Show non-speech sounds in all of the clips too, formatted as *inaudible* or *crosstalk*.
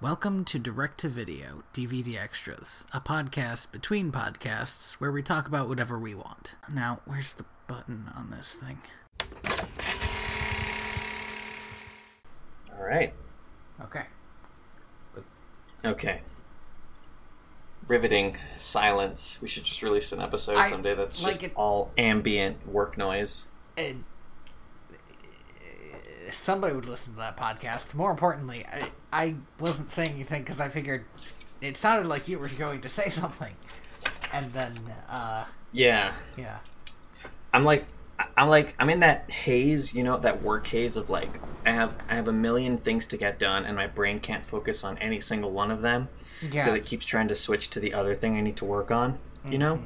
Welcome to Direct to Video DVD Extras, a podcast between podcasts where we talk about whatever we want. Now, where's the button on this thing? All right. Okay. Okay. Riveting silence. We should just release an episode I someday that's like just it- all ambient work noise. And somebody would listen to that podcast. More importantly, I, I wasn't saying anything because I figured it sounded like you were going to say *laughs* something. And then, uh, Yeah. yeah. I'm like I'm like I'm in that haze, you know, that work haze of like I have I have a million things to get done and my brain can't focus on any single one of them because Yeah. it keeps trying to switch to the other thing I need to work on, you know?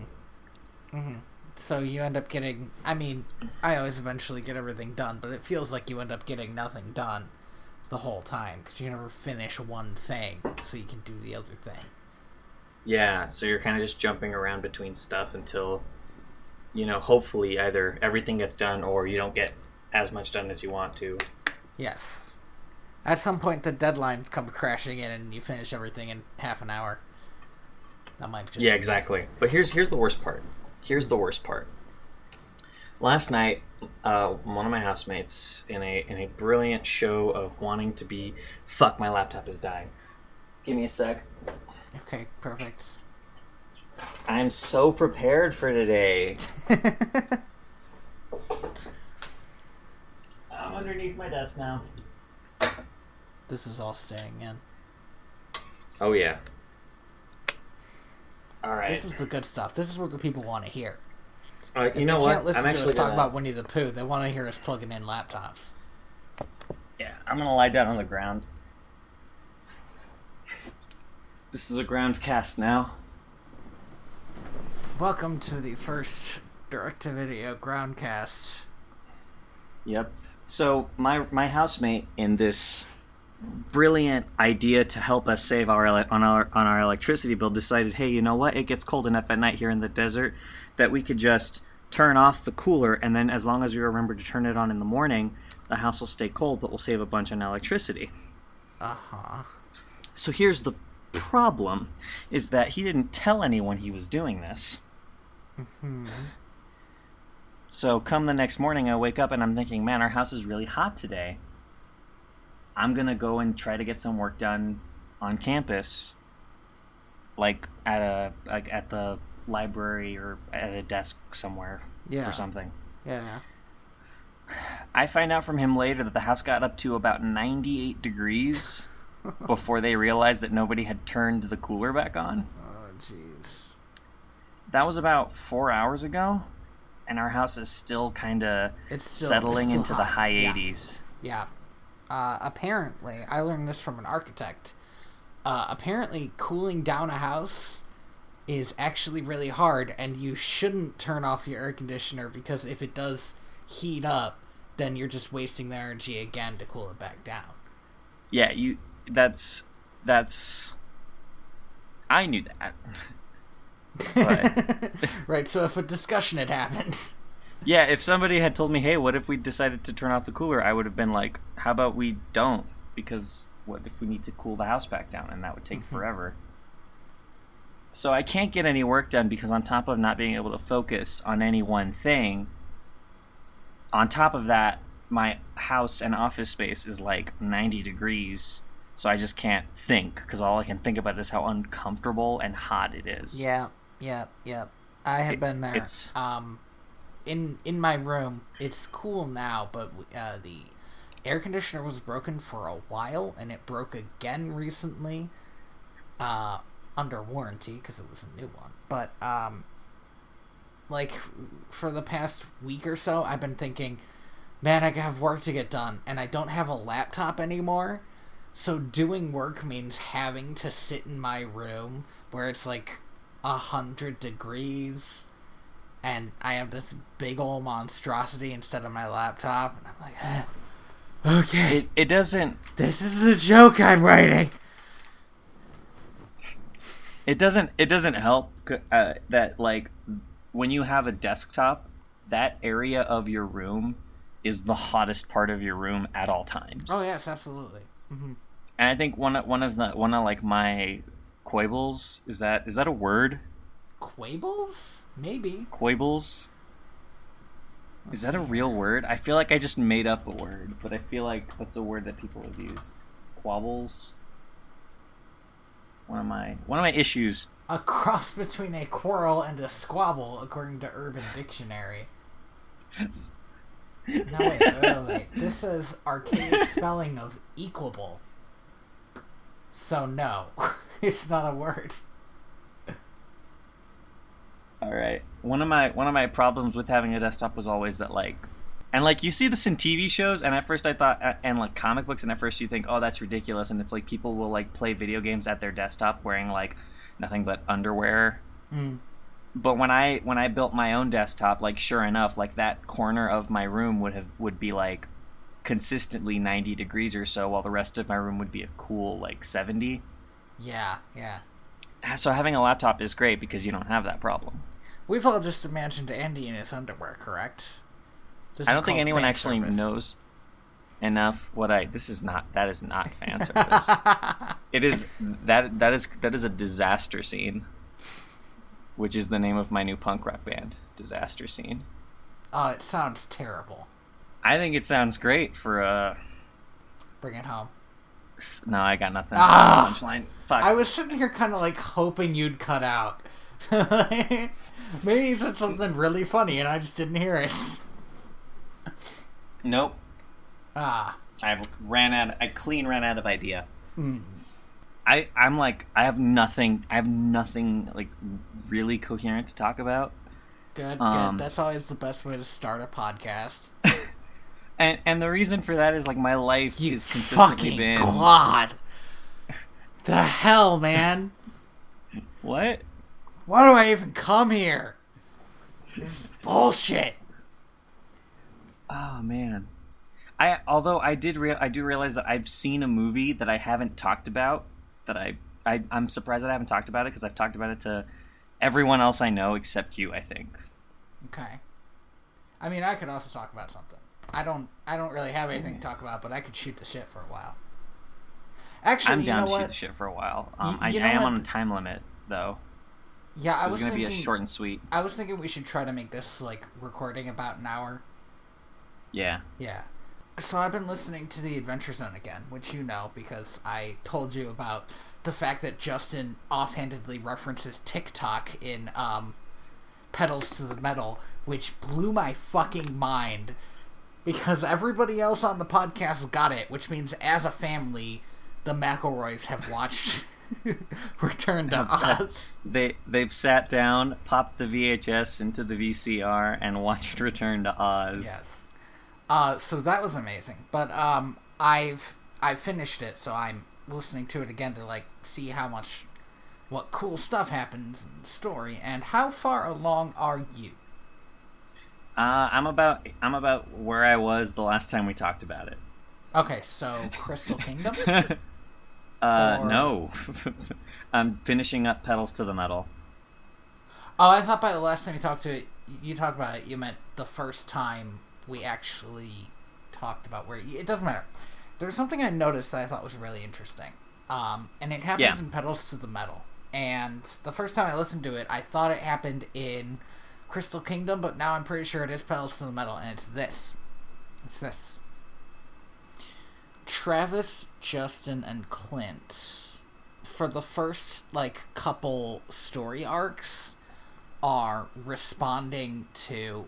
So you end up getting. I mean, I always eventually get everything done, but it feels like you end up getting nothing done the whole time because you never finish one thing, so you can do the other thing. Yeah, so you're kind of just jumping around between stuff until, you know, hopefully either everything gets done or you don't get as much done as you want to. Yes. At some point, the deadline comes crashing in, and you finish everything in half an hour. That might just Yeah, exactly. But here's here's the worst part. Here's the worst part. Last night, uh, one of my housemates, in a in a brilliant show of wanting to be, fuck, my laptop is dying. Give me a sec. Okay, perfect. I'm so prepared for today. *laughs* I'm underneath my desk now. This is all staying in. Oh yeah. All right. This is the good stuff. This is what the people want to hear. Uh, you know they what? can't listen I'm to actually us talk gonna, about Winnie the Pooh. They want to hear us plugging in laptops. Yeah, I'm gonna lie down on the ground. This is a ground cast now. Welcome to the first direct-to-video groundcast. Yep. So my my housemate in this brilliant idea to help us save our on our on our electricity bill decided, hey, you know what? It gets cold enough at night here in the desert that we could just turn off the cooler, and then as long as we remember to turn it on in the morning, the house will stay cold, but we'll save a bunch on electricity. Uh huh. So here's the problem: is that he didn't tell anyone he was doing this. Hmm. So come the next morning, I wake up and I'm thinking, man, our house is really hot today. I'm gonna go and try to get some work done on campus, like at a like at the library or at a desk somewhere Yeah. or something. Yeah. *sighs* I find out from him later that the house got up to about 98 degrees *laughs* before they realized that nobody had turned the cooler back on. Oh, jeez. That was about four hours ago, and our house is still kind of settling it's still into the hot. high Yeah. 80s. Yeah. Uh, apparently, I learned this from an architect. Uh, apparently, cooling down a house is actually really hard, and you shouldn't turn off your air conditioner because if it does heat up, then you're just wasting the energy again to cool it back down. Yeah, you. That's that's. I knew that. *laughs* Right, so if a discussion had happened. Yeah, if somebody had told me, "Hey, what if we decided to turn off the cooler?" I would have been like, "How about we don't?" Because what if we need to cool the house back down, and that would take forever. So I can't get any work done because on top of not being able to focus on any one thing, on top of that, my house and office space is like 90 degrees. So I just can't think because all I can think about is how uncomfortable and hot it is. Yeah, yeah, yeah. I have It- been there. it's- um, in in my room. It's cool now, but uh, the air conditioner was broken for a while, and it broke again recently. Uh, under warranty because it was a new one. But um, like for the past week or so, I've been thinking, man, I have work to get done, and I don't have a laptop anymore. So doing work means having to sit in my room where it's like a hundred degrees and I have this big old monstrosity instead of my laptop and I'm like "Eh, Okay, It, it doesn't this is a joke I'm writing. it doesn't it doesn't help uh, that like when you have a desktop that area of your room is the hottest part of your room at all times Oh yes, absolutely. hmm And I think one of one of the one of like my quibbles is that is that a word? Quables? Maybe. Quibbles. Is that a real word? I feel like I just made up a word, but I feel like that's a word that people have used. Quabbles. One of my one of my issues. A cross between a quarrel and a squabble, according to Urban Dictionary. No, wait, wait, wait, wait. This is archaic *laughs* spelling of equable. So, no, *laughs* it's not a word. All right. One of my one of my problems with having a desktop was always that like and like you see this in TV shows and at first I thought and like comic books and at first you think oh that's ridiculous and it's like people will like play video games at their desktop wearing like nothing but underwear. Mm. But when I when I built my own desktop like sure enough like that corner of my room would have would be like consistently 90 degrees or so while the rest of my room would be a cool like 70. Yeah, yeah. So having a laptop is great because you don't have that problem. We've all just imagined Andy in his underwear, correct? This I don't think anyone actually service. knows enough what I this is not that is not fan *laughs* service. it is that that is that is a disaster scene. Which is the name of my new punk rock band, Disaster Scene. Oh, it sounds terrible. I think it sounds great for uh Bring it home. no, I got nothing. Ah! Punchline. Fuck. I was sitting here kind of like hoping you'd cut out. *laughs* Maybe he said something really funny and I just didn't hear it. Nope. Ah. I ran out I clean ran out of idea. Mm. I I'm like I have nothing I have nothing like really coherent to talk about. Good, Um, good. That's always the best way to start a podcast. *laughs* And and the reason for that is like my life You has consistently fucking been god. The hell, man. *laughs* what? Why do I even come here? This is bullshit. Oh man. I although I did real I do realize that I've seen a movie that I haven't talked about that I, I I'm surprised that I haven't talked about it because I've talked about it to everyone else I know except you I think. Okay. I mean, I could also talk about something. I don't. I don't really have anything to talk about, but I could shoot the shit for a while. Actually, I'm you down know to what? shoot the shit for a while. Um, I, you am what? on a time limit though. Yeah, I was gonna thinking. be a short and sweet. I was thinking we should try to make this like recording about an hour. Yeah. Yeah. So I've been listening to the Adventure Zone again, which you know because I told you about the fact that Justin offhandedly references Tik-Tok in um, Petals to the Metal, which blew my fucking mind because everybody else on the podcast got it, which means as a family, the McElroys have watched *laughs* Return to Oz. They they've sat down, popped the VHS into the VCR, and watched Return to Oz. Yes. Uh, so that was amazing. But um, I've I finished it, so I'm listening to it again to like see how much, what cool stuff happens in the story, and how far along are you? Uh, I'm about I'm about where I was the last time we talked about it. Okay, so Crystal Kingdom. *laughs* uh, Or- no, *laughs* I'm finishing up Petals to the Metal. Oh, I thought by the last time you talked to it, you talked about it, you meant the first time we actually talked about where it doesn't matter. There's something I noticed that I thought was really interesting, um, and it happens Yeah. in Petals to the Metal. And the first time I listened to it, I thought it happened in Crystal Kingdom, but now I'm pretty sure it is Petals to the Metal, and it's this. It's this. Travis, Justin, and Clint, for the first like couple story arcs, are responding to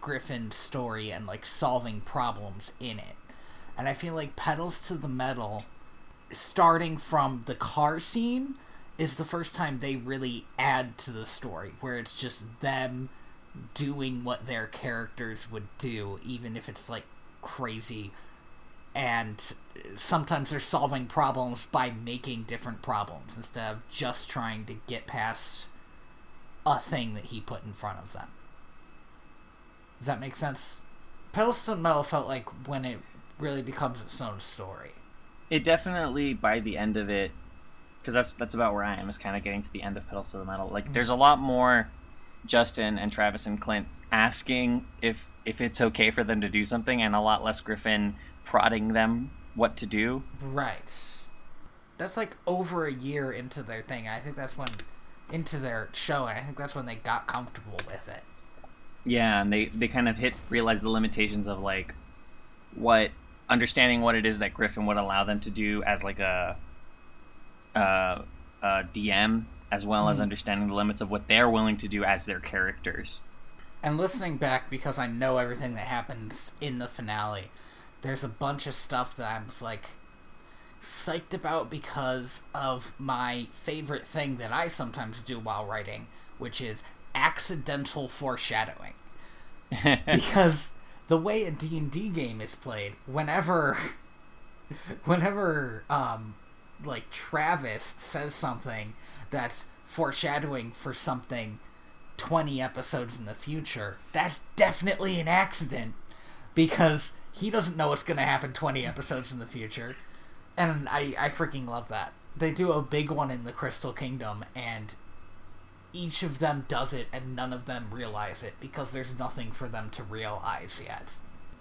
Griffin's story and like solving problems in it. And I feel like Petals to the Metal, starting from the car scene, is the first time they really add to the story, where it's just them doing what their characters would do, even if it's like crazy. And sometimes they're solving problems by making different problems instead of just trying to get past a thing that he put in front of them. Does that make sense? Petals to the Metal felt like when it really becomes its own story. It definitely by the end of it, because that's that's about where I am. Is kind of getting to the end of Petals to the Metal. Like there's a lot more Justin and Travis and Clint asking if if it's okay for them to do something, and a lot less Griffin prodding them what to do. Right. That's like over a year into their thing. I think that's when into their show, and I think that's when they got comfortable with it. Yeah, and they they kind of hit realize the limitations of like what understanding what it is that Griffin would allow them to do as like a uh, a DM, as well mm-hmm. as understanding the limits of what they're willing to do as their characters. And listening back because I know everything that happens in the finale, there's a bunch of stuff that I'm like psyched about because of my favorite thing that I sometimes do while writing, which is accidental foreshadowing. *laughs* because the way a D&D game is played, whenever whenever um like Travis says something that's foreshadowing for something 20 episodes in the future, that's definitely an accident because he doesn't know what's going to happen 20 episodes in the future. And I, I freaking love that. They do a big one in the Crystal Kingdom, and each of them does it, and none of them realize it because there's nothing for them to realize yet.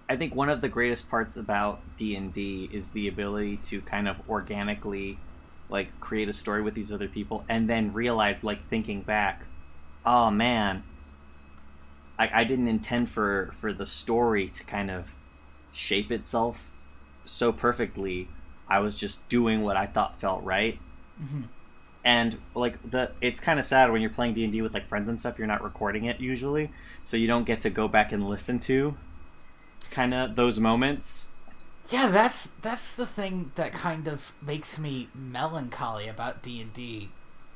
I think one of the greatest parts about D and D is the ability to kind of organically, like, create a story with these other people, and then realize, like, thinking back, oh man, I, I didn't intend for for the story to kind of shape itself so perfectly. I was just doing what I thought felt right. Mm-hmm. And like the, it's kind of sad when you're playing D and D with like friends and stuff. You're not recording it usually, so you don't get to go back and listen to kind of those moments. Yeah, that's that's the thing that kind of makes me melancholy about D and D,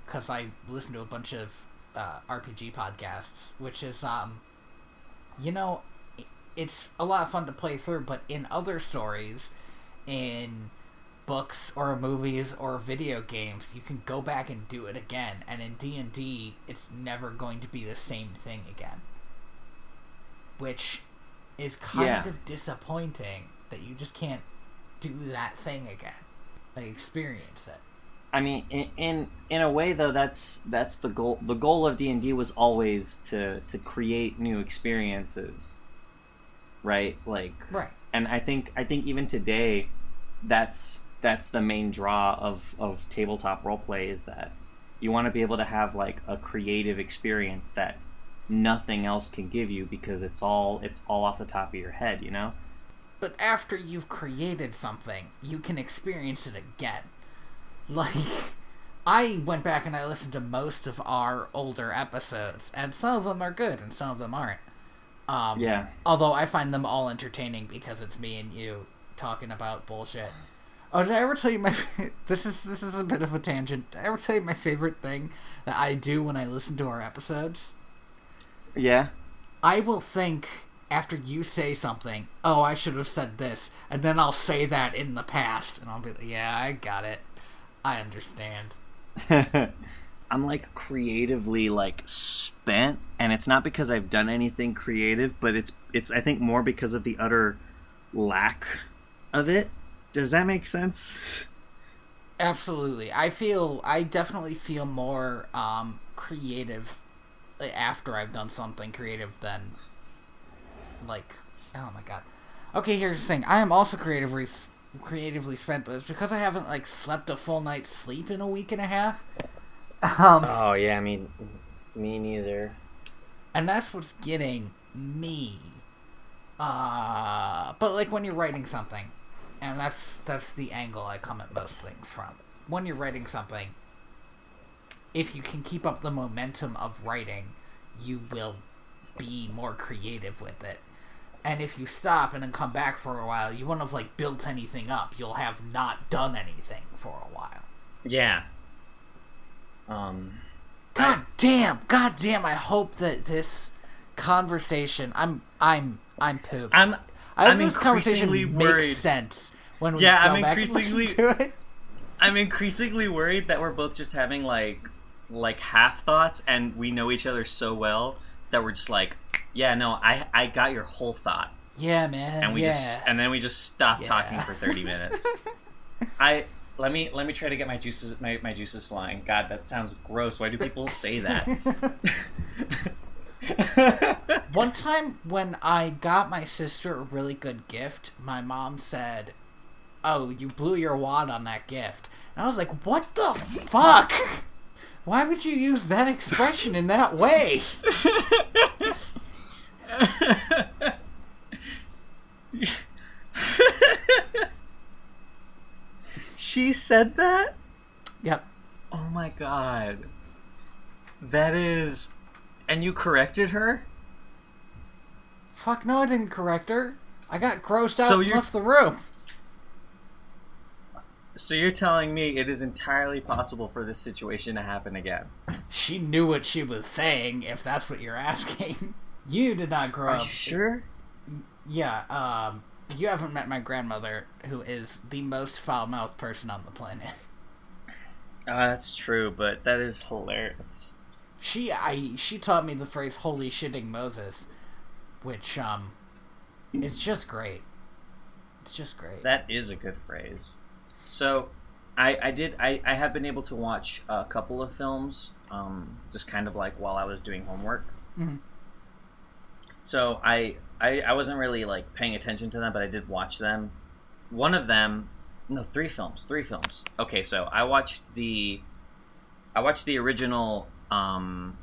because I listen to a bunch of uh, RPG podcasts, which is um, you know, it's a lot of fun to play through, but in other stories, in books or movies or video games, you can go back and do it again. And in D and D, it's never going to be the same thing again. Which is kind yeah. of disappointing that you just can't do that thing again, like experience it. I mean, in, in in a way though, that's that's the goal. The goal of D and D was always to to create new experiences, right? Like, right. And I think I think even today, that's that's the main draw of of tabletop roleplay is that you want to be able to have like a creative experience that nothing else can give you because it's all it's all off the top of your head, you know? But after you've created something, you can experience it again. *laughs* Like, I went back and I listened to most of our older episodes, and some of them are good and some of them aren't. Um, yeah. Although I find them all entertaining because it's me and you talking about bullshit. Oh, did I ever tell you my? *laughs* this is this is a bit of a tangent. Did I ever tell you my favorite thing that I do when I listen to our episodes? Yeah. I will think after you say something, oh, I should have said this, and then I'll say that in the past, and I'll be like, yeah, I got it. I understand. *laughs* I'm like creatively like spent and it's not because I've done anything creative, but it's it's I think more because of the utter lack of it. Does that make sense? Absolutely. I feel I definitely feel more um creative after I've done something creative than like oh my god. Okay, here's the thing. I am also creatively creatively spent, but it's because I haven't like slept a full night's sleep in a week and a half. Um, oh yeah, I mean, me neither. And that's what's getting me. Uh, but like when you're writing something, and that's that's the angle I come at most things from. When you're writing something, if you can keep up the momentum of writing, you will be more creative with it and if you stop and then come back for a while, you won't have like built anything up. You'll have not done anything for a while. Yeah. Um. God I... damn! God damn! I hope that this conversation. I'm. I'm. I'm pooped. I'm. I hope I'm this conversation worried. makes sense when we yeah, go I'm back increasingly, and listen to it. I'm increasingly worried that we're both just having like like half thoughts, and we know each other so well that we're just like, yeah, no, I I got your whole thought. Yeah, man. And we yeah. just and then we just stop yeah. talking for 30 minutes. *laughs* I let me let me try to get my juices my, my juices flying. God, that sounds gross. Why do people say that? *laughs* *laughs* One time when I got my sister a really good gift, my mom said, "Oh, you blew your wad on that gift." And I was like, "What the fuck? Why would you use that expression in that way?" *laughs* she said that? Yep. Oh my god. That is. And you corrected her? Fuck no, I didn't correct her. I got grossed out So and left the room. So you're telling me it is entirely possible for this situation to happen again? She knew what she was saying, if that's what you're *laughs* asking. You did not grow Are up. you sure? Yeah, um, you haven't met my grandmother, who is the most foul mouthed person on the planet. Uh, that's true, but that is hilarious. She, I, she taught me the phrase "Holy shitting Moses," which, um, is just great. It's just great. That is a good phrase. So, I, I did I, I have been able to watch a couple of films, um, just kind of like while I was doing homework. Mhm. So I, I I wasn't really like paying attention to them, but I did watch them. One of them, no, three films, three films. Okay, so I watched the, I watched the original um,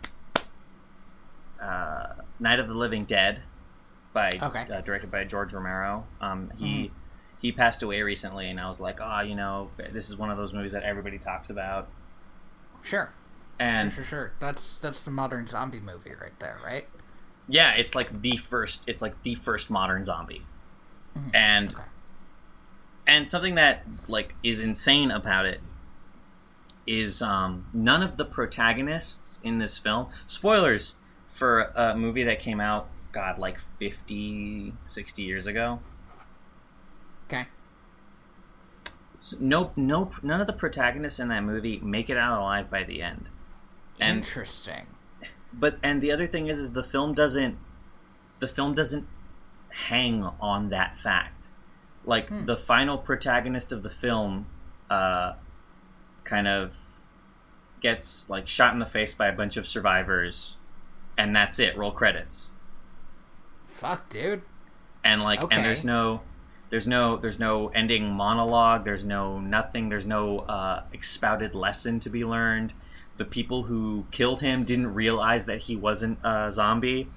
uh, Night of the Living Dead, by Okay. uh, directed by George Romero. Um, he he passed away recently, and I was like, oh, you know, this is one of those movies that everybody talks about. Sure, And sure, sure. That's that's the modern zombie movie right there, right? Yeah, it's like the first. It's like the first modern zombie, and Okay. and something that like is insane about it is um, none of the protagonists in this film. Spoilers for a movie that came out, God, like 50, 60 years ago. Okay. So no, no, none of the protagonists in that movie make it out alive by the end. And Interesting. But and the other thing is, is the film doesn't, the film doesn't hang on that fact. Like the final protagonist of the film, uh, kind of gets like shot in the face by a bunch of survivors, and that's it. Roll credits. Fuck, dude. and like Okay. and there's no there's no there's no ending monologue there's no nothing there's no uh, expouted lesson to be learned the people who killed him didn't realize that he wasn't a zombie.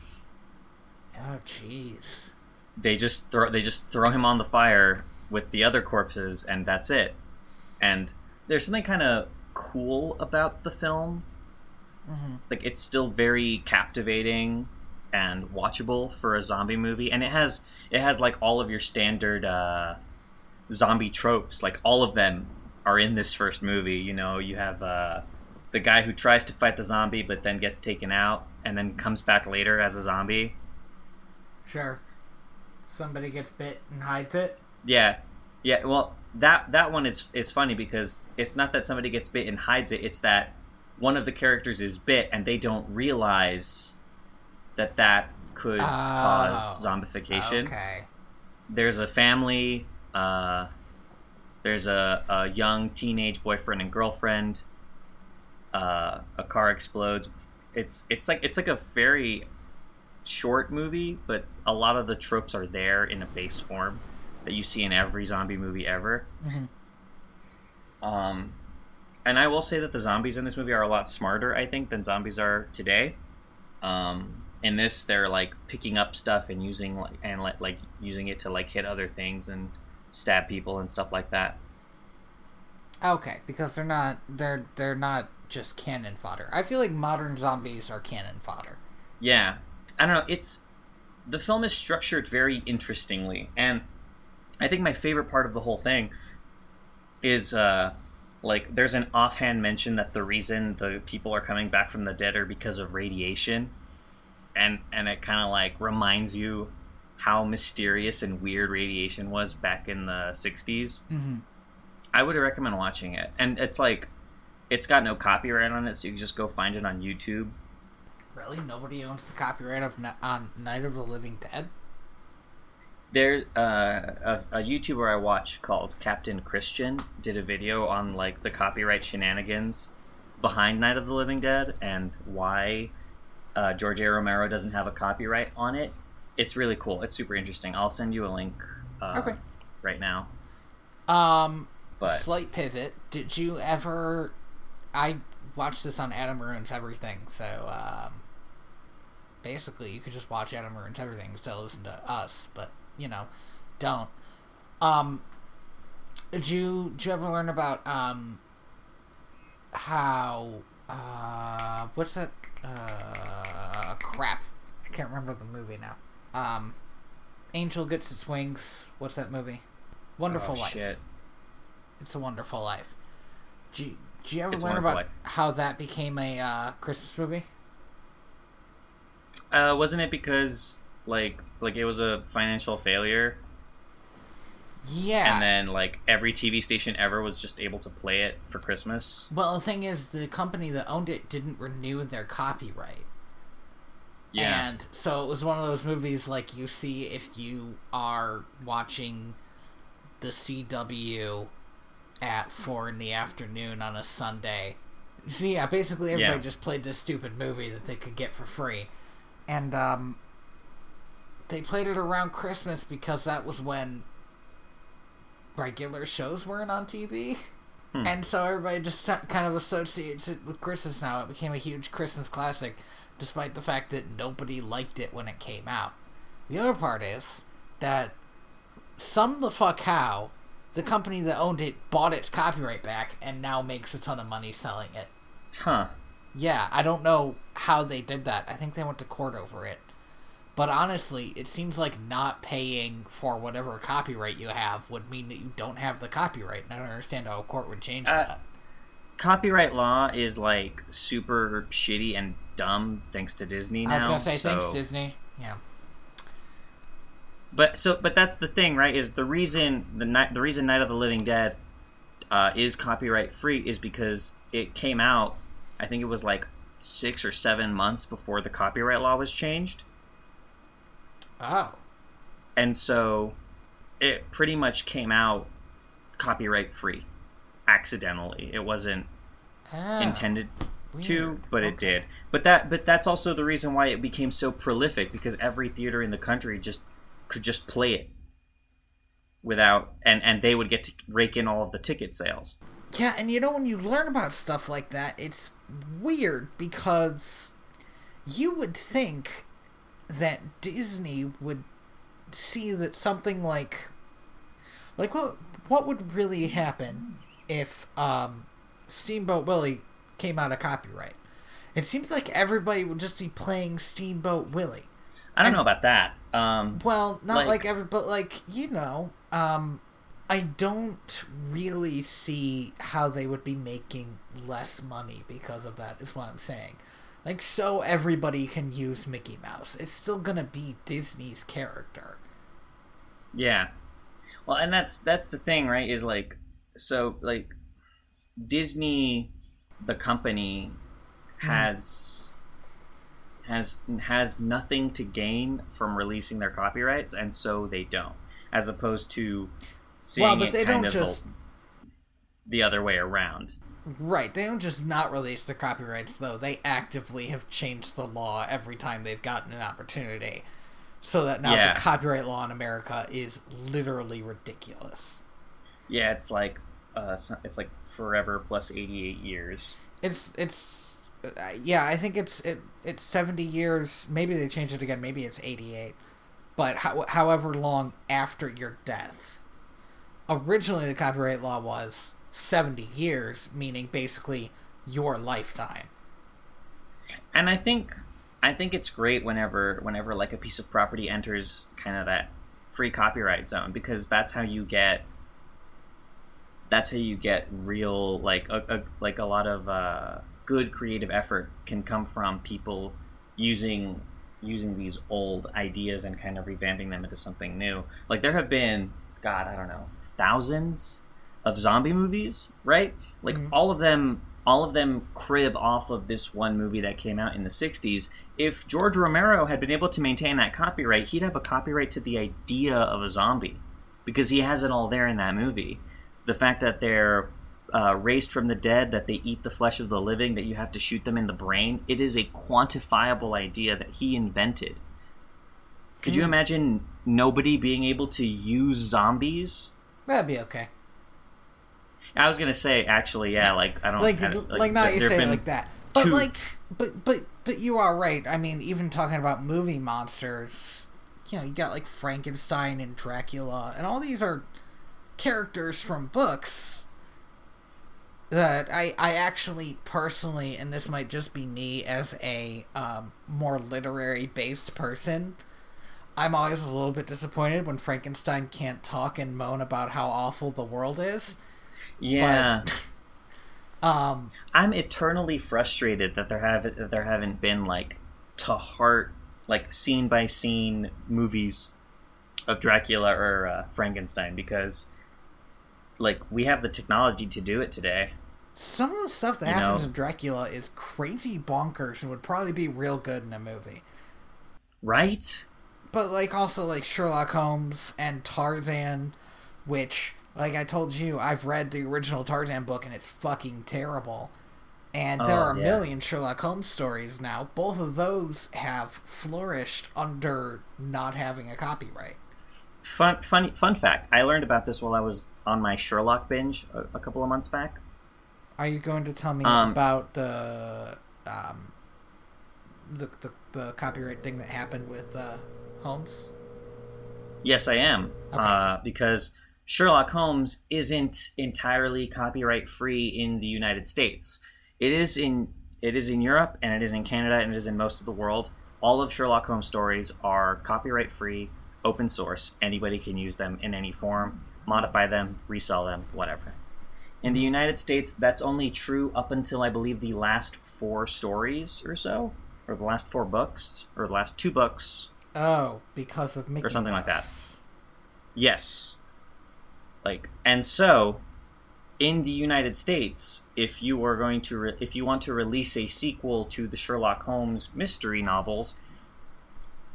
Oh, jeez. they just throw they just throw him on the fire with the other corpses and that's it. And there's something kind of cool about the film. Like it's still very captivating and watchable for a zombie movie and it has it has like all of your standard uh zombie tropes. Like all of them are in this first movie. You know you have uh the guy who tries to fight the zombie but then gets taken out and then comes back later as a zombie Sure. Somebody gets bit and hides it. Yeah, yeah. Well, that that one is is funny because it's not that somebody gets bit and hides it. It's that one of the characters is bit and they don't realize that that could cause Oh, zombification. Okay. There's a family. Uh, there's a, a young teenage boyfriend and girlfriend. Uh, a car explodes. It's it's like it's like a very short movie, but a lot of the tropes are there in a base form that you see in every zombie movie ever. Mhm. Um, and I will say that the zombies in this movie are a lot smarter, I think, than zombies are today. Um, in this, they're like picking up stuff and using like and like, like using it to like hit other things and stab people and stuff like that. Okay, because they're not they're they're not just cannon fodder. I feel like modern zombies are cannon fodder. Yeah, I don't know. It's the film is structured very interestingly, and I think my favorite part of the whole thing is uh, like there's an offhand mention that the reason the people are coming back from the dead are because of radiation, and and it kind of like reminds you how mysterious and weird radiation was back in the '60s. Mm-hmm. I would recommend watching it, and it's like it's got no copyright on it, so you can just go find it on YouTube. Really, nobody owns the copyright of on Night of the Living Dead. There's uh, a, a YouTuber I watch called Captain Christian did a video on like the copyright shenanigans behind Night of the Living Dead and why uh, George A. Romero doesn't have a copyright on it. It's really cool. It's super interesting. I'll send you a link uh, Okay. right now. Um, But slight pivot. Did you ever? I watched this on Adam Ruins Everything, so um, basically you could just watch Adam Ruins Everything and still listen to us, but you know, don't. Um, did you did you ever learn about um how uh what's that uh crap I can't remember the movie now. Um, Angel gets its wings. What's that movie? Wonderful oh, Life. shit. It's a Wonderful Life. You, did you ever It's learn about how that became a uh, Christmas movie? Uh, wasn't it because like like it was a financial failure, Yeah. and then like every TV station ever was just able to play it for Christmas? well, the thing is, the company that owned it didn't renew their copyright. Yeah. And so it was one of those movies like you see if you are watching the CW at four in the afternoon on a Sunday. So yeah, basically everybody Yeah. just played this stupid movie that they could get for free. And um they played it around Christmas because that was when regular shows weren't on TV. Hmm. And so everybody just kind of associates it with Christmas now. It became a huge Christmas classic, despite the fact that nobody liked it when it came out. The other part is that some the fuck how the company that owned it bought its copyright back and now makes a ton of money selling it. Huh. Yeah, I don't know how they did that. I think they went to court over it. But honestly, it seems like not paying for whatever copyright you have would mean that you don't have the copyright. And I don't understand how a court would change Uh, that. Copyright law is like super shitty and dumb thanks to Disney now. I was gonna say so... thanks Disney. Yeah. But so, but that's the thing, right? Is the reason the night the reason Night of the Living Dead uh, is copyright free is because it came out. I think it was like six or seven months before the copyright law was changed, Oh. and so it pretty much came out copyright free, accidentally. It wasn't Oh, intended to, but it did. But that but that's also the reason why it became so prolific because every theater in the country just could just play it without and and they would get to rake in all of the ticket sales. Yeah, and you know when you learn about stuff like that, it's weird because you would think that Disney would see that something like like what what would really happen if um Steamboat Willie came out of copyright. It seems like everybody would just be playing Steamboat Willie. I don't And- know about that. Um Well, not Like- like, every, but like you know, um, I don't really see how they would be making less money because of that. Is what I'm saying. Like, so everybody can use Mickey Mouse. It's still gonna be Disney's character. Yeah. Well, and that's that's the thing, right? Is like so like Disney the company has has has nothing to gain from releasing their copyrights and so they don't. As opposed to seeing Well, but it they kind don't of just the, the other way around. right. They don't just not release the copyrights though. They actively have changed the law every time they've gotten an opportunity, so that now Yeah. the copyright law in America is literally ridiculous. Yeah, it's like uh, it's like forever plus 88 years. It's it's yeah. I think it's it it's seventy years. Maybe they changed it again. Maybe it's eighty eight. But how, however long after your death. Originally, the copyright law was seventy years, meaning basically your lifetime. and I think I think it's great whenever whenever like a piece of property enters kind of that free copyright zone because that's how you get that's how you get real like a, a like a lot of uh, good creative effort can come from people using using these old ideas and kind of revamping them into something new. Like there have been God I don't know thousands of zombie movies, right? Like Mhm. all of them all of them crib off of this one movie that came out in the 60s. If George Romero had been able to maintain that copyright, he'd have a copyright to the idea of a zombie because he has it all there in that movie. The fact that they're uh, raised from the dead, that they eat the flesh of the living, that you have to shoot them in the brain, it is a quantifiable idea that he invented. Could you Hmm. imagine nobody being able to use zombies? That'd be okay. I was gonna say actually, yeah, like I don't *laughs* like, I, like, like not you say it like that, but two- like, but but but you are right. I mean, even talking about movie monsters, you know, you got like Frankenstein and Dracula, and all these are characters from books that I I actually personally, and this might just be me as a um, more literary based person. I'm always a little bit disappointed when Frankenstein can't talk and moan about how awful the world is. Yeah, *laughs* Um, I'm eternally frustrated that there have that there haven't been like to heart like scene by scene movies of Dracula or uh, Frankenstein because like we have the technology to do it today. Some of the stuff that You happens know- in Dracula is crazy bonkers and would probably be real good in a movie. Right? But like also like Sherlock Holmes and Tarzan, which like I told you, I've read the original Tarzan book and it's fucking terrible. And there Oh, are a yeah. million Sherlock Holmes stories now. Both of those have flourished under not having a copyright. Fun funny fun fact. I learned about this while I was on my Sherlock binge a, a couple of months back. Are you going to tell me Um, about the um the, the the copyright thing that happened with uh Holmes? Yes, I am. Okay. Uh, because Sherlock Holmes isn't entirely copyright free in the United States. It is in it is in Europe and it is in Canada and it is in most of the world. All of Sherlock Holmes stories are copyright free, open source. Anybody can use them in any form, modify them, resell them, whatever. In the United States, that's only true up until I believe the last four stories or so, or the last four books, or the last two books, Oh, because of Mickey or something like that. Yes. Like, and so, in the United States, if you are going to, re- if you want to release a sequel to the Sherlock Holmes mystery novels,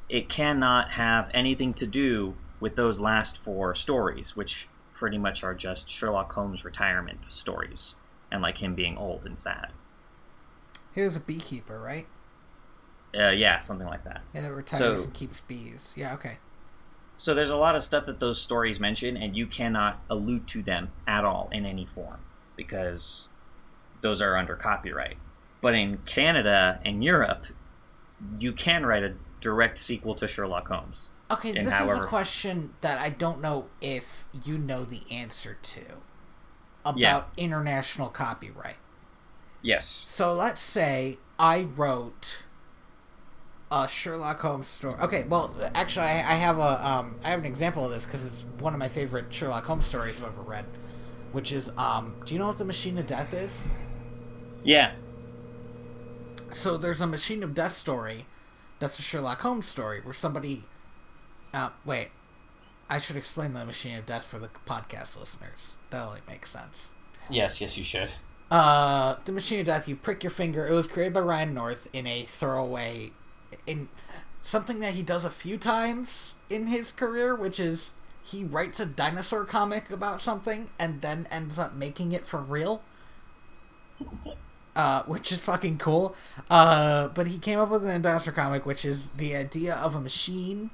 it cannot have anything to do with those last four stories, which pretty much are just Sherlock Holmes retirement stories, and like him being old and sad. He was a beekeeper, right? Uh, yeah, something like that. Yeah, that retires So- and keeps bees. Yeah, okay. So there's a lot of stuff that those stories mention, and you cannot allude to them at all in any form because those are under copyright. But in Canada and Europe, you can write a direct sequel to Sherlock Holmes. Okay, this is a question that I don't know if you know the answer to about Yeah. international copyright. Yes. So let's say I wrote a Sherlock Holmes story. Okay, well, actually, I, I have a um, I have an example of this because it's one of my favorite Sherlock Holmes stories I've ever read, which is um, do you know what the Machine of Death is? Yeah. So there's a Machine of Death story, that's a Sherlock Holmes story where somebody. Uh, wait, I should explain the Machine of Death for the podcast listeners. That only makes sense. Yes, yes, you should. Uh, the Machine of Death, you prick your finger. It was created by Ryan North in a throwaway, in something that he does a few times in his career, which is he writes a dinosaur comic about something and then ends up making it for real. Uh, which is fucking cool. Uh, but he came up with an dinosaur comic, which is the idea of a machine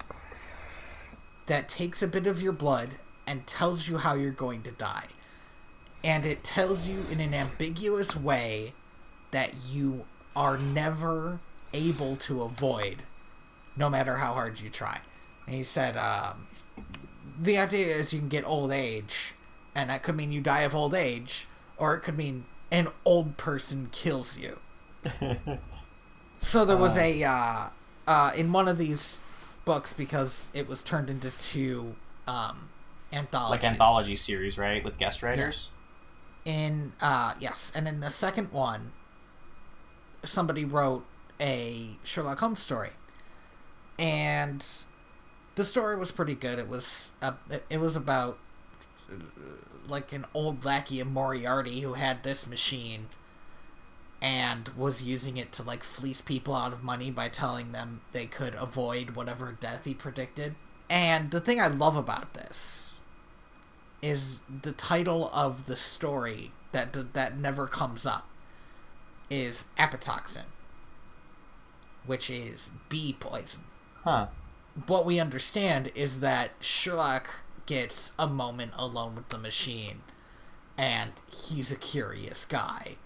that takes a bit of your blood and tells you how you're going to die and it tells you in an ambiguous way that you are never able to avoid, no matter how hard you try. And he said, um, the idea is you can get old age, and that could mean you die of old age, or it could mean an old person kills you. *laughs* so there was a uh, uh, in one of these books because it was turned into two um, anthologies. Like anthology series, right, with guest writers. in uh yes and in the second one somebody wrote a sherlock holmes story. And the story was pretty good. It was uh, it was about uh, like an old lackey of moriarty who had this machine and was using it to like fleece people out of money by telling them they could avoid whatever death he predicted and the thing i love about this is the title of the story that that never comes up is apitoxin, which is bee poison. Huh. What we understand is that Sherlock gets a moment alone with the machine, and he's a curious guy.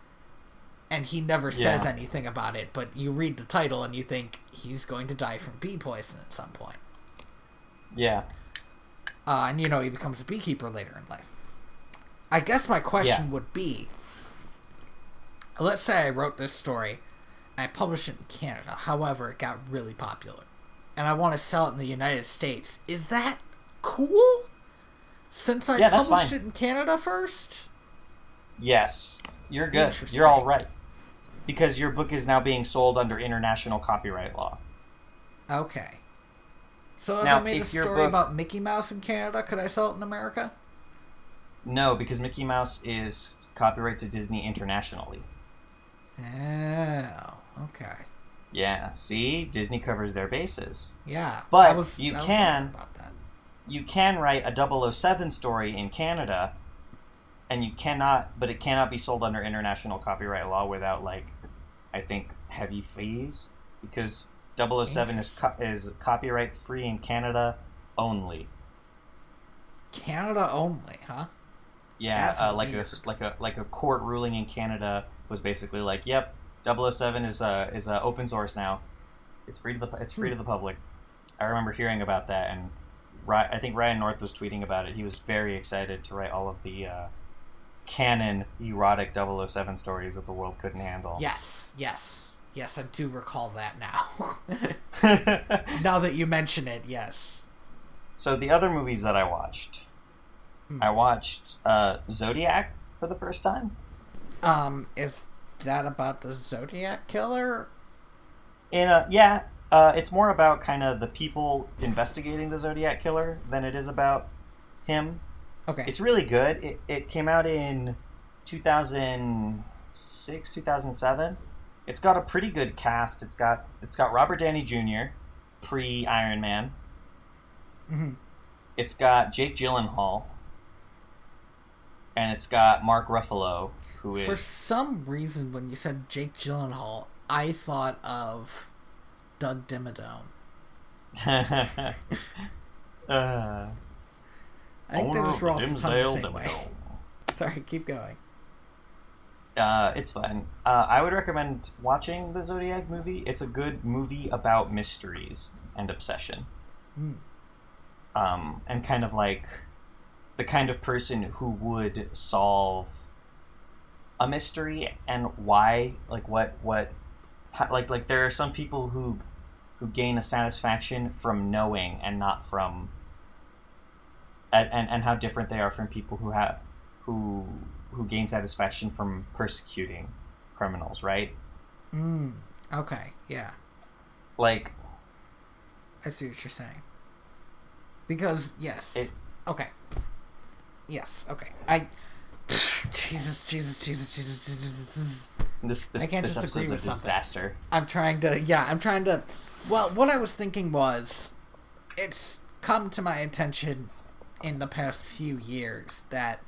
And he never says Yeah. anything about it, but you read the title and you think he's going to die from bee poison at some point. Yeah. Uh, and you know, he becomes a beekeeper later in life. I guess my question Yeah. would be let's say I wrote this story I published it in Canada, however, it got really popular, and I want to sell it in the United States. Is that cool? Since I Yeah, published it in Canada first? Yes. You're good. You're all right. Because your book is now being sold under international copyright law. Okay. So if Now, I made a if your story book- about Mickey Mouse in Canada, could I sell it in America? No, because Mickey Mouse is copyright to Disney internationally. Oh, okay. Yeah, see? Disney covers their bases. Yeah, But was, you can- about that. You can write a 007 story in Canada, and you cannot, but it cannot be sold under international copyright law without, like, I think, heavy fees. Because 007 is, co- is copyright free in Canada only. Canada only, huh? Yeah, uh, like a like a like a court ruling in Canada was basically like, "Yep, 007 is uh, is uh, open source now. It's free to the it's free to Hmm. the public." I remember hearing about that, and I think Ryan North was tweeting about it. He was very excited to write all of the uh, canon erotic 007 stories that the world couldn't handle. Yes, yes, yes. I do recall that now. *laughs* now that you mention it, yes. so the other movies that I watched, Hmm. I watched uh, Zodiac for the first time. Um, is that about the Zodiac killer? In a yeah, uh, it's more about kind of the people investigating the Zodiac killer than it is about him. Okay. It's really good. It, it came out in 2006, 2007. It's got a pretty good cast. It's got it's got Robert Downey Jr. pre Iron Man. Mhm. It's got Jake Gyllenhaal, and it's got Mark Ruffalo, who is For some reason, when you said Jake Gyllenhaal, I thought of Doug Dimmadome. *laughs* uh, I think they just roll the the same way. *laughs* Sorry, keep going. Uh, it's fun. Uh, I would recommend watching the Zodiac movie. It's a good movie about mysteries and obsession. Hmm. Um, and kind of like the kind of person who would solve a mystery and why, like what, what, like, like there are some people who, who gain a satisfaction from knowing and not from, and, and, and how different they are from people who have, who, who gain satisfaction from persecuting criminals, right? Mm. Okay, yeah. Like, I see what you're saying. Because yes. It- okay. Yes. Okay. I. *laughs* Jesus, Jesus, Jesus, Jesus, Jesus. This, this, I can't this disagree episode's a with something. disaster. I'm trying to. Yeah, I'm trying to. Well, what I was thinking was, it's come to my attention in the past few years that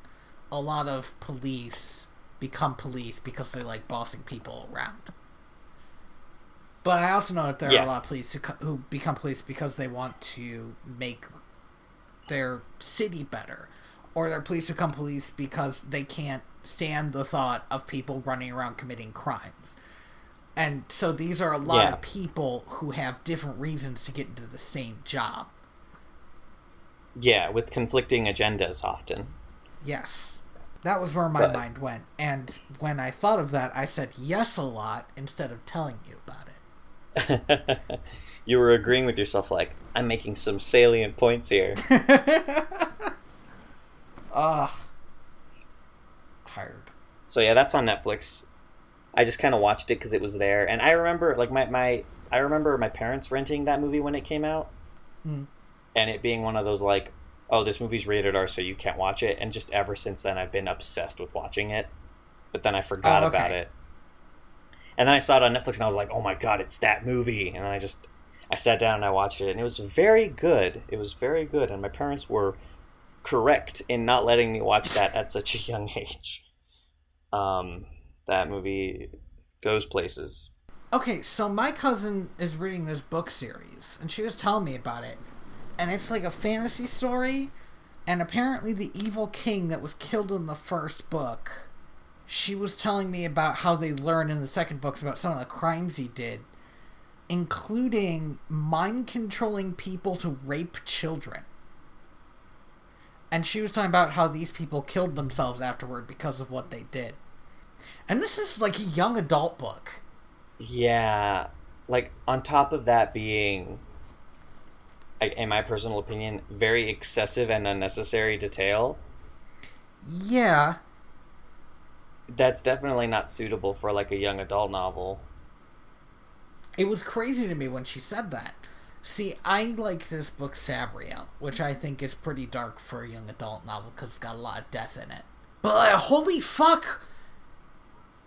a lot of police become police because they like bossing people around. But I also know that there are a lot of police who, who become police because they want to make their city better. Or they're police who become police because they can't stand the thought of people running around committing crimes. And so these are a lot Yeah. of people who have different reasons to get into the same job. Yeah, with conflicting agendas often. Yes. That was where my But- mind went. And when I thought of that, I said yes a lot instead of telling you about it. *laughs* you were agreeing with yourself, like, I'm making some salient points here. Ugh. *laughs* Ah. So yeah, that's on Netflix. I just kind of watched it because it was there, and I remember, like, my, my I remember my parents renting that movie when it came out, Hmm. and it being one of those like, oh, this movie's rated R, so you can't watch it. And just ever since then, I've been obsessed with watching it. But then I forgot Oh, okay. about it, and then I saw it on Netflix, and I was like, oh my god, it's that movie, and I just I sat down and I watched it, and it was very good. It was very good, and my parents were correct in not letting me watch that at such a young *laughs* age. Um, that movie goes places. Okay, so my cousin is reading this book series, and she was telling me about it. And it's like a fantasy story, And apparently, the evil king that was killed in the first book, she was telling me about how they learn in the second books about some of the crimes he did, including mind controlling people to rape children. And she was talking about how these people killed themselves afterward because of what they did. And this is like a young adult book. Yeah, like on top of that being, in my personal opinion, very excessive and unnecessary detail. Yeah. That's definitely not suitable for like a young adult novel. It was crazy to me when she said that. See, I like this book Sabriel, which I think is pretty dark for a young adult novel because it's got a lot of death in it. But uh, holy fuck,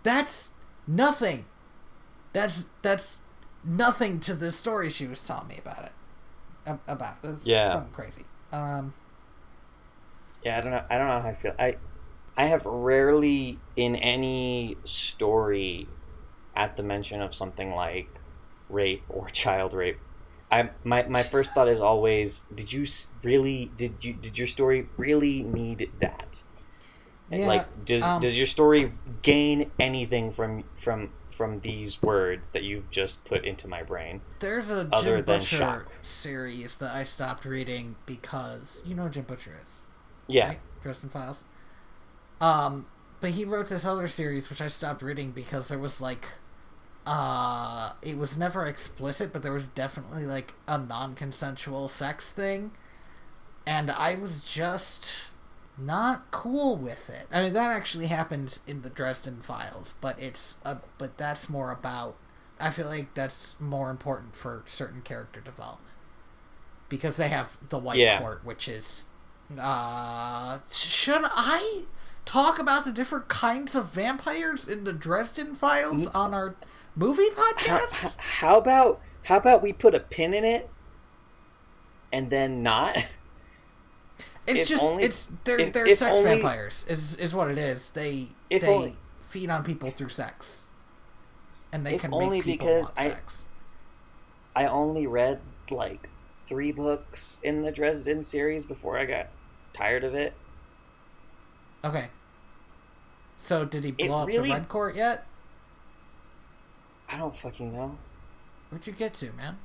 that's nothing. That's that's nothing to the story she was telling me about it. About it's yeah, something crazy. Um, yeah, I don't know. I don't know how I feel. I I have rarely in any story at the mention of something like rape or *laughs* child rape I my my first thought is always did you really did you did your story really need that yeah, like does um, does your story gain anything from from from these words that you've just put into my brain there's a other Jim Butcher shock. series that I stopped reading because you know Jim Butcher is yeah right? Dresden Files um but he wrote this other series which I stopped reading because there was like uh it was never explicit but there was definitely like a non-consensual sex thing and i was just not cool with it i mean that actually happens in the dresden files but it's a, but that's more about i feel like that's more important for certain character development because they have the white yeah. court which is uh should i talk about the different kinds of vampires in the dresden files on our movie podcast? How, how, about how about we put a pin in it and then not? *laughs* It's just only, it's they're if, they're if sex only, vampires is is what it is. They they only, feed on people through sex, and they can only make people because I, sex. I only read like three books in the Dresden series before I got tired of it. Okay. So did he blow it up really, the Red Court yet? I don't fucking know. Where'd you get to, man?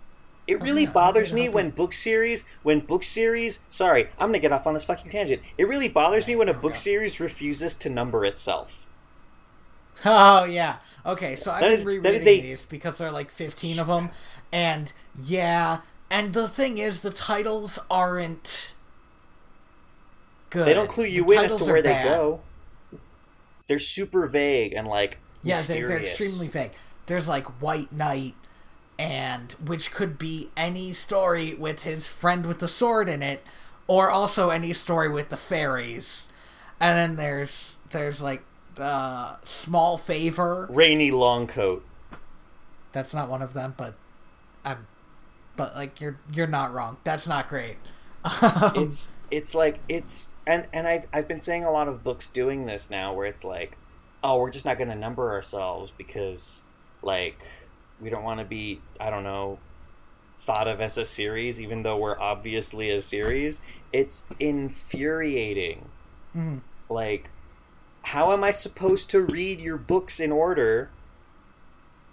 It really bothers me when book series, when book series. Sorry, I'm gonna get off on this fucking tangent. It really bothers me when a book series refuses to number itself. *laughs* Oh yeah. Okay, so I've that been is, rereading a... these because there are like 15 of them, and yeah, and the thing is, the titles aren't good. They don't clue you the in as to where they go. They're super vague and like yeah, they're, they're extremely vague there's like White Knight and which could be any story with his friend with the sword in it or also any story with the fairies. And then there's there's like uh small favor. Rainy longcoat. That's not one of them but i'm but like you're you're not wrong. That's not great. *laughs* It's it's like it's and and I've I've been saying a lot of books doing this now where it's like oh we're just not going to number ourselves because like we don't want to be i don't know thought of as a series even though we're obviously a series it's infuriating mm. like how am i supposed to read your books in order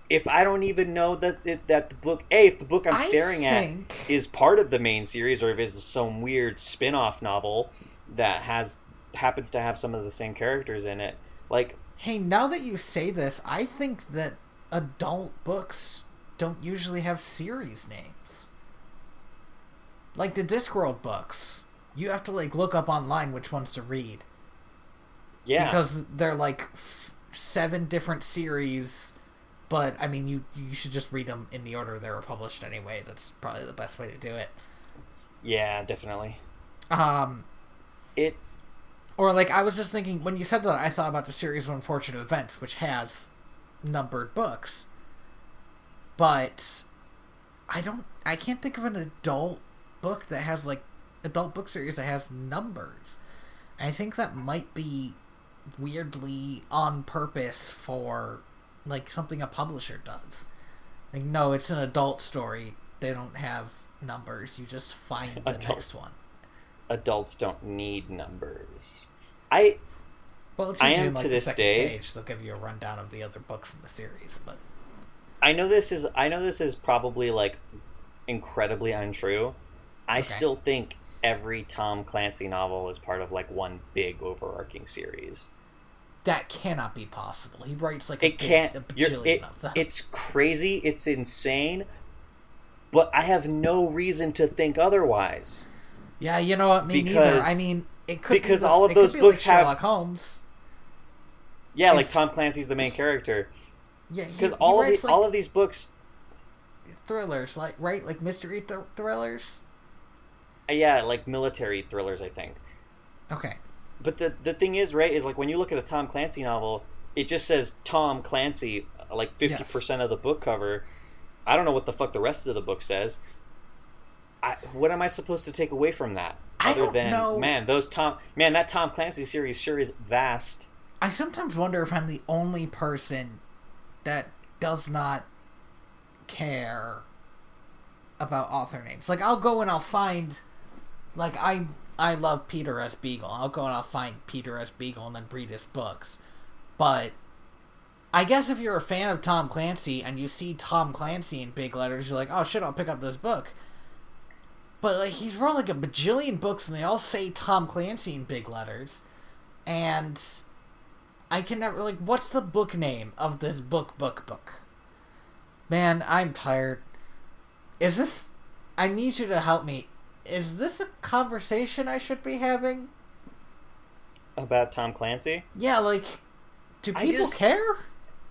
if i don't even know that it, that the book a if the book i'm staring think... at is part of the main series or if it's some weird spin-off novel that has happens to have some of the same characters in it like hey now that you say this i think that adult books don't usually have series names. Like the Discworld books, you have to like look up online which ones to read. Yeah. Because they're like f- seven different series, but I mean you you should just read them in the order they were published anyway. That's probably the best way to do it. Yeah, definitely. Um it or like I was just thinking when you said that I thought about the series of unfortunate events which has numbered books. But I don't I can't think of an adult book that has like adult book series that has numbers. I think that might be weirdly on purpose for like something a publisher does. Like no, it's an adult story. They don't have numbers. You just find the adult, next one. adults don't need numbers. I Well, it's I usually am like, to the this second day- page. They'll give you a rundown of the other books in the series, but I know this is I know this is probably like incredibly untrue. I Okay. still think every Tom Clancy novel is part of like one big overarching series. that cannot be possible. He writes like It big- can't. a bajillion it, of them. it's crazy. It's insane. But I have no reason to think otherwise. yeah, you know what? Me neither. I mean, it could because be this, all of those books like have- Sherlock Holmes. Yeah, like Tom Clancy's the main character. Yeah, Because all of the, like all of these books, thrillers, like right, like mystery th- thrillers. yeah, like military thrillers, I think. Okay. But the the thing is, right, is like when you look at a Tom Clancy novel, it just says Tom Clancy, uh, like fifty percent of the book cover. I don't know what the fuck the rest of the book says. I, what am I supposed to take away from that? I Other don't than know. man, those Tom man, that Tom Clancy series sure is vast. I sometimes wonder if I'm the only person that does not care about author names. Like I'll go and I'll find like I I love Peter S. Beagle. I'll go and I'll find Peter S. Beagle and then read his books. But I guess if you're a fan of Tom Clancy and you see Tom Clancy in big letters, you're like, oh shit, I'll pick up this book. But like he's wrote like a bajillion books and they all say Tom Clancy in big letters. And I can never like what's the book name of this book book book? Man, I'm tired. Is this I need you to help me. Is this a conversation I should be having? About Tom Clancy? Yeah, like do I people just- care?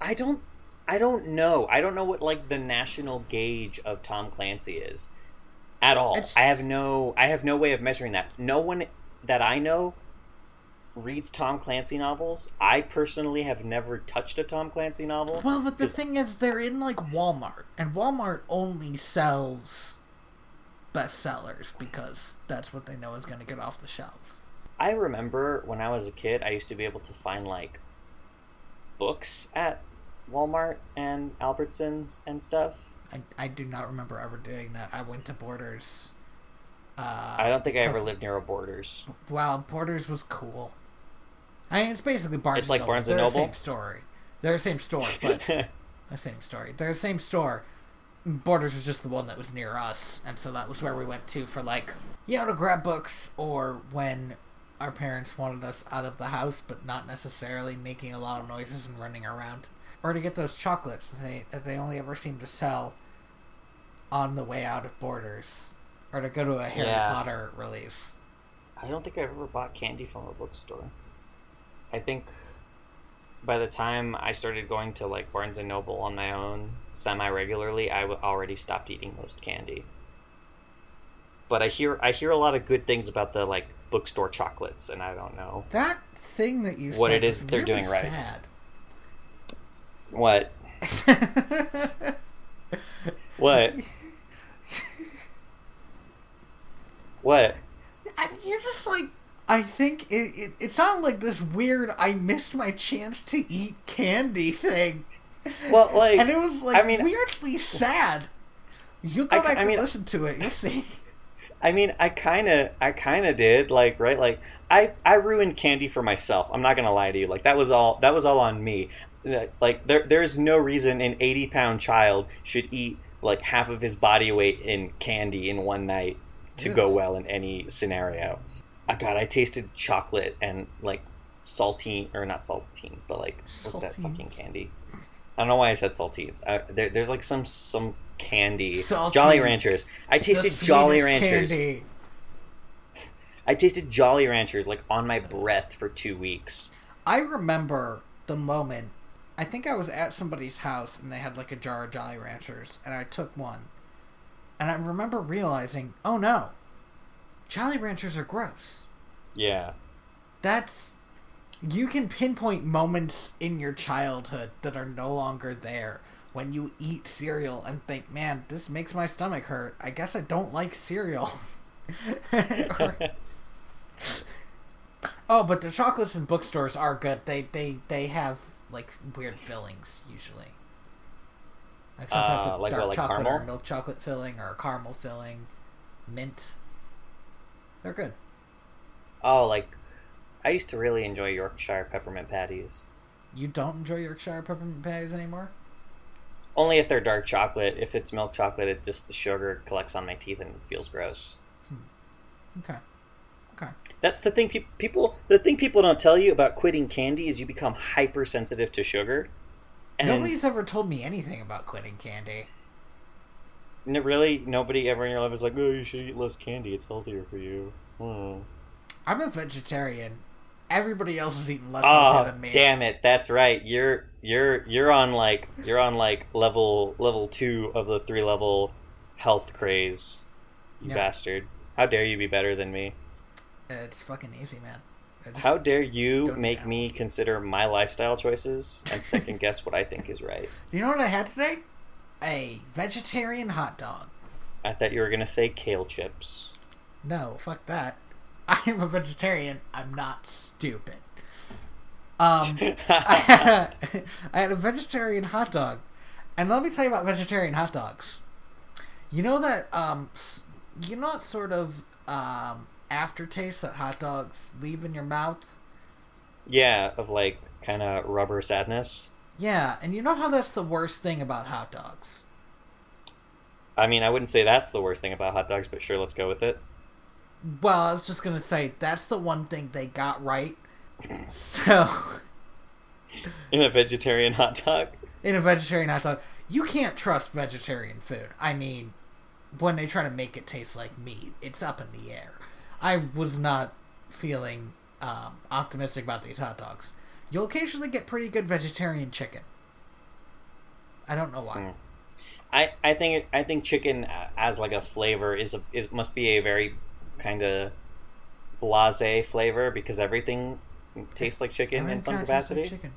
I don't I don't know. I don't know what like the national gauge of Tom Clancy is. At all. It's- I have no I have no way of measuring that. No one that I know reads Tom Clancy novels. I personally have never touched a Tom Clancy novel. Well, but the thing is they're in like Walmart and Walmart only sells bestsellers because that's what they know is going to get off the shelves. I remember when I was a kid, I used to be able to find like books at Walmart and Albertsons and stuff. I, I do not remember ever doing that. I went to Borders. Uh, I don't think I ever lived near a Borders. Wow, Borders was cool. I mean, it's basically Barnes. It's like Noble. Barnes and They're the Noble? same story. They're the same store, but *laughs* the same story. They're the same store. Borders was just the one that was near us, and so that was where we went to for like, you know, to grab books or when our parents wanted us out of the house, but not necessarily making a lot of noises and running around, or to get those chocolates that they that they only ever seem to sell on the way out of Borders, or to go to a Harry Yeah. Potter release. I don't think I've ever bought candy from a bookstore. I think by the time I started going to like Barnes and Noble on my own semi regularly, I w- already stopped eating most candy. But I hear I hear a lot of good things about the like bookstore chocolates, and I don't know That thing that you What said it is was they're really doing right. Sad. what *laughs* what *laughs* what. I mean, you're just like. I think it, it, it sounded like this weird I missed my chance to eat candy thing. Well, like and it was like I mean- weirdly sad. You go I- back I and mean- listen to it, you'll see. I mean, I kind of, I kind of did, like, right, like, I, I ruined candy for myself. I'm not gonna lie to you, like, that was all, that was all on me. Like, there, there's no reason an 80 pound child should eat like half of his body weight in candy in one night to go well in any scenario. I God, I tasted chocolate and like saltine, or not saltines, but like what's that fucking candy? I don't know why I said saltines. I, there, there's like some some candy, Saltines. Jolly Ranchers. I tasted Jolly Ranchers. candy. I tasted Jolly Ranchers like on my breath for two weeks. I remember the moment. I think I was at somebody's house and they had like a jar of Jolly Ranchers, and I took one. And I remember realizing, oh no, Jolly Ranchers are gross. Yeah. That's. You can pinpoint moments in your childhood that are no longer there when you eat cereal and think, man, this makes my stomach hurt. I guess I don't like cereal. *laughs* Or- *laughs* oh, but the chocolates in bookstores are good. They they they have like weird fillings usually. Like sometimes Uh, a like dark what, like chocolate or milk chocolate filling or caramel filling, mint. They're good. Oh, like I used to really enjoy Yorkshire peppermint patties. You don't enjoy Yorkshire peppermint patties anymore? Only if they're dark chocolate. If it's milk chocolate, it just the sugar collects on my teeth and it feels gross. Okay. Okay. That's the thing. Pe- people, the thing people don't tell you about quitting candy is you become hypersensitive to sugar. And Nobody's ever told me anything about quitting candy. n- really, nobody ever in your life is like, "Oh, you should eat less candy. It's healthier for you." Hmm. I'm a vegetarian. Everybody else is eating less Oh, than me. damn it! That's right. You're you're you're on like you're on like level level two of the three level health craze. You Yeah. bastard! How dare you be better than me? It's fucking easy, man. Just- How dare you make me consider my lifestyle choices and second guess what I think is right? Do you know what I had today? A vegetarian hot dog. I thought you were gonna say kale chips. No, fuck that. *laughs* I am a vegetarian. I'm not stupid. Um, *laughs* I had, a, *laughs* I had a vegetarian hot dog, and let me tell you about vegetarian hot dogs. You know that um, you know what sort of um aftertaste that hot dogs leave in your mouth. yeah, of like kind of rubber sadness. Yeah, and you know how that's the worst thing about hot dogs. I mean, I wouldn't say that's the worst thing about hot dogs, but sure, let's go with it. Well, I was just gonna say that's the one thing they got right. *clears throat* So. In a vegetarian hot dog. in a vegetarian hot dog. You can't trust vegetarian food. I mean, when they try to make it taste like meat, it's up in the air. I was not feeling um, optimistic about these hot dogs. You'll occasionally get pretty good vegetarian chicken. I don't know why. Mm. I, I think I think chicken as like a flavor is a, is must be a very kind of blase flavor because everything tastes like chicken in some kinda like capacity. chicken.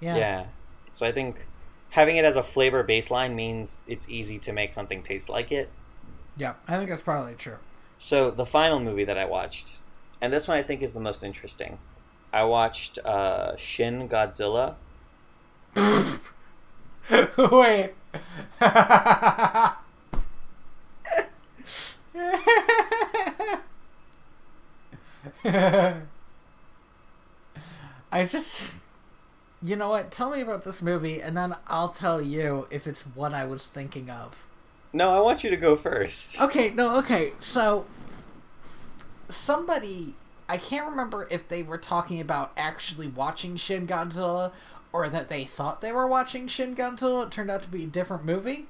Yeah. Yeah. So I think having it as a flavor baseline means it's easy to make something taste like it. Yeah, I think that's probably true. So the final movie that I watched, and this one I think is the most interesting. I watched uh, Shin Godzilla. *laughs* Wait. I just. You know what? Tell me about this movie, and then I'll tell you if it's what I was thinking of. No, I want you to go first. Okay, no, okay. So, somebody. I can't remember if they were talking about actually watching Shin Godzilla or that they thought they were watching Shin Godzilla. It turned out to be a different movie.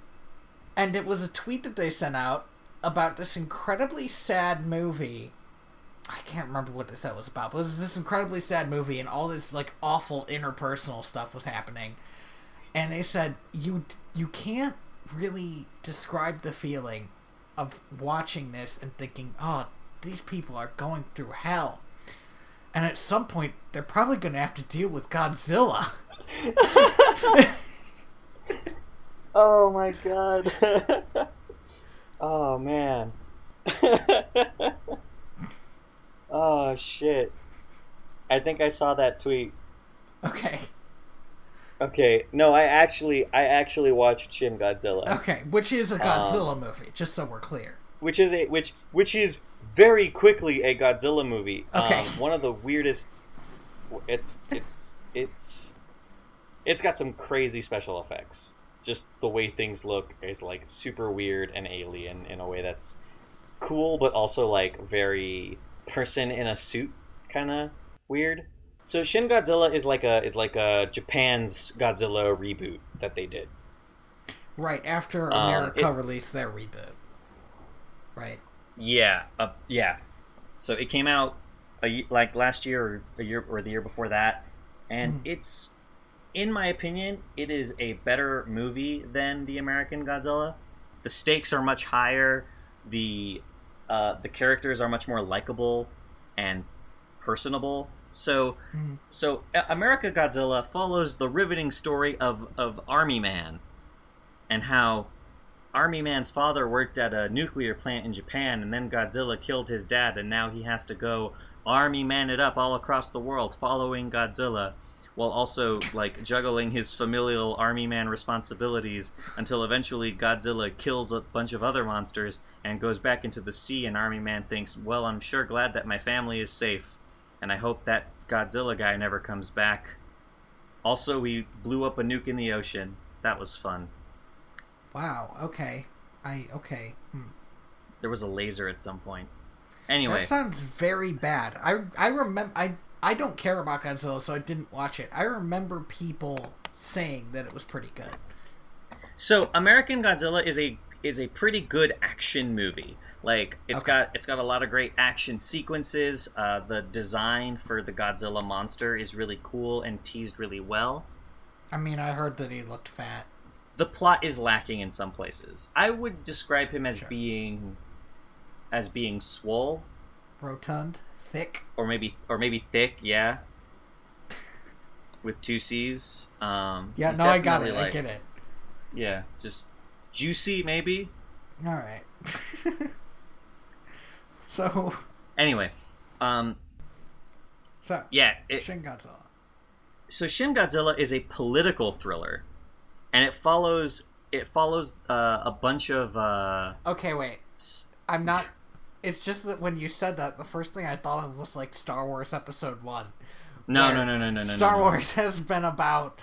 And it was a tweet that they sent out about this incredibly sad movie. I can't remember what said was about, but it was this incredibly sad movie, and all this like awful interpersonal stuff was happening. And they said you you can't really describe the feeling of watching this and thinking, oh, these people are going through hell. And at some point, they're probably going to have to deal with Godzilla. *laughs* Oh my god. *laughs* oh man. *laughs* oh shit. I think I saw that tweet. Okay. Okay, no, I actually I actually watched Shin Godzilla, Okay. Which is a Godzilla movie, just so we're clear. which is a which which is very quickly a Godzilla movie. Okay. Um, one of the weirdest it's it's it's it's got some crazy special effects. Just the way things look is like super weird and alien in a way that's cool but also like very person in a suit kind of weird. So Shin Godzilla is like a is like a Japan's Godzilla reboot that they did. Right after Um, America it- released their reboot. Right. Yeah, uh, yeah. So it came out a, like last year or a year or the year before that, and Mhm. it's, in my opinion, it is a better movie than the American Godzilla. The stakes are much higher. The uh, the characters are much more likable and personable. So Mhm. so uh, America Godzilla follows the riveting story of of Army Man, and how Army Man's father worked at a nuclear plant in Japan, and then Godzilla killed his dad, and now he has to go Army Man it up all across the world, following Godzilla, while also like juggling his familial army man responsibilities until eventually Godzilla kills a bunch of other monsters and goes back into the sea and army man thinks, "Well, I'm sure glad that my family is safe and I hope that Godzilla guy never comes back." Also, we blew up a nuke in the ocean. That was fun. Wow. Okay. I okay. Hmm. There was a laser at some point. Anyway, That sounds very bad. I I remember I I don't care about Godzilla, so I didn't watch it. I remember people saying that it was pretty good. So American Godzilla is a is a pretty good action movie. Like it's Okay. got it's got a lot of great action sequences. Uh, the design for the Godzilla monster is really cool and teased really well. I mean, I heard that he looked fat. The plot is lacking in some places. I would describe him as Sure. being as being swole Rotund, thick. or maybe or maybe thick, yeah. *laughs* With two C's. Um, Yeah, no, I got it. definitely, I get it. Yeah, just juicy maybe. All right. *laughs* *laughs* so, Anyway, um, so yeah, it, Shin Godzilla. so Shin Godzilla is a political thriller, and it follows it follows uh, a bunch of uh, Okay, wait. I'm not. It's just that when you said that, the first thing I thought of was like Star Wars Episode One. no no no no no no Star no, no. Wars *laughs* has been about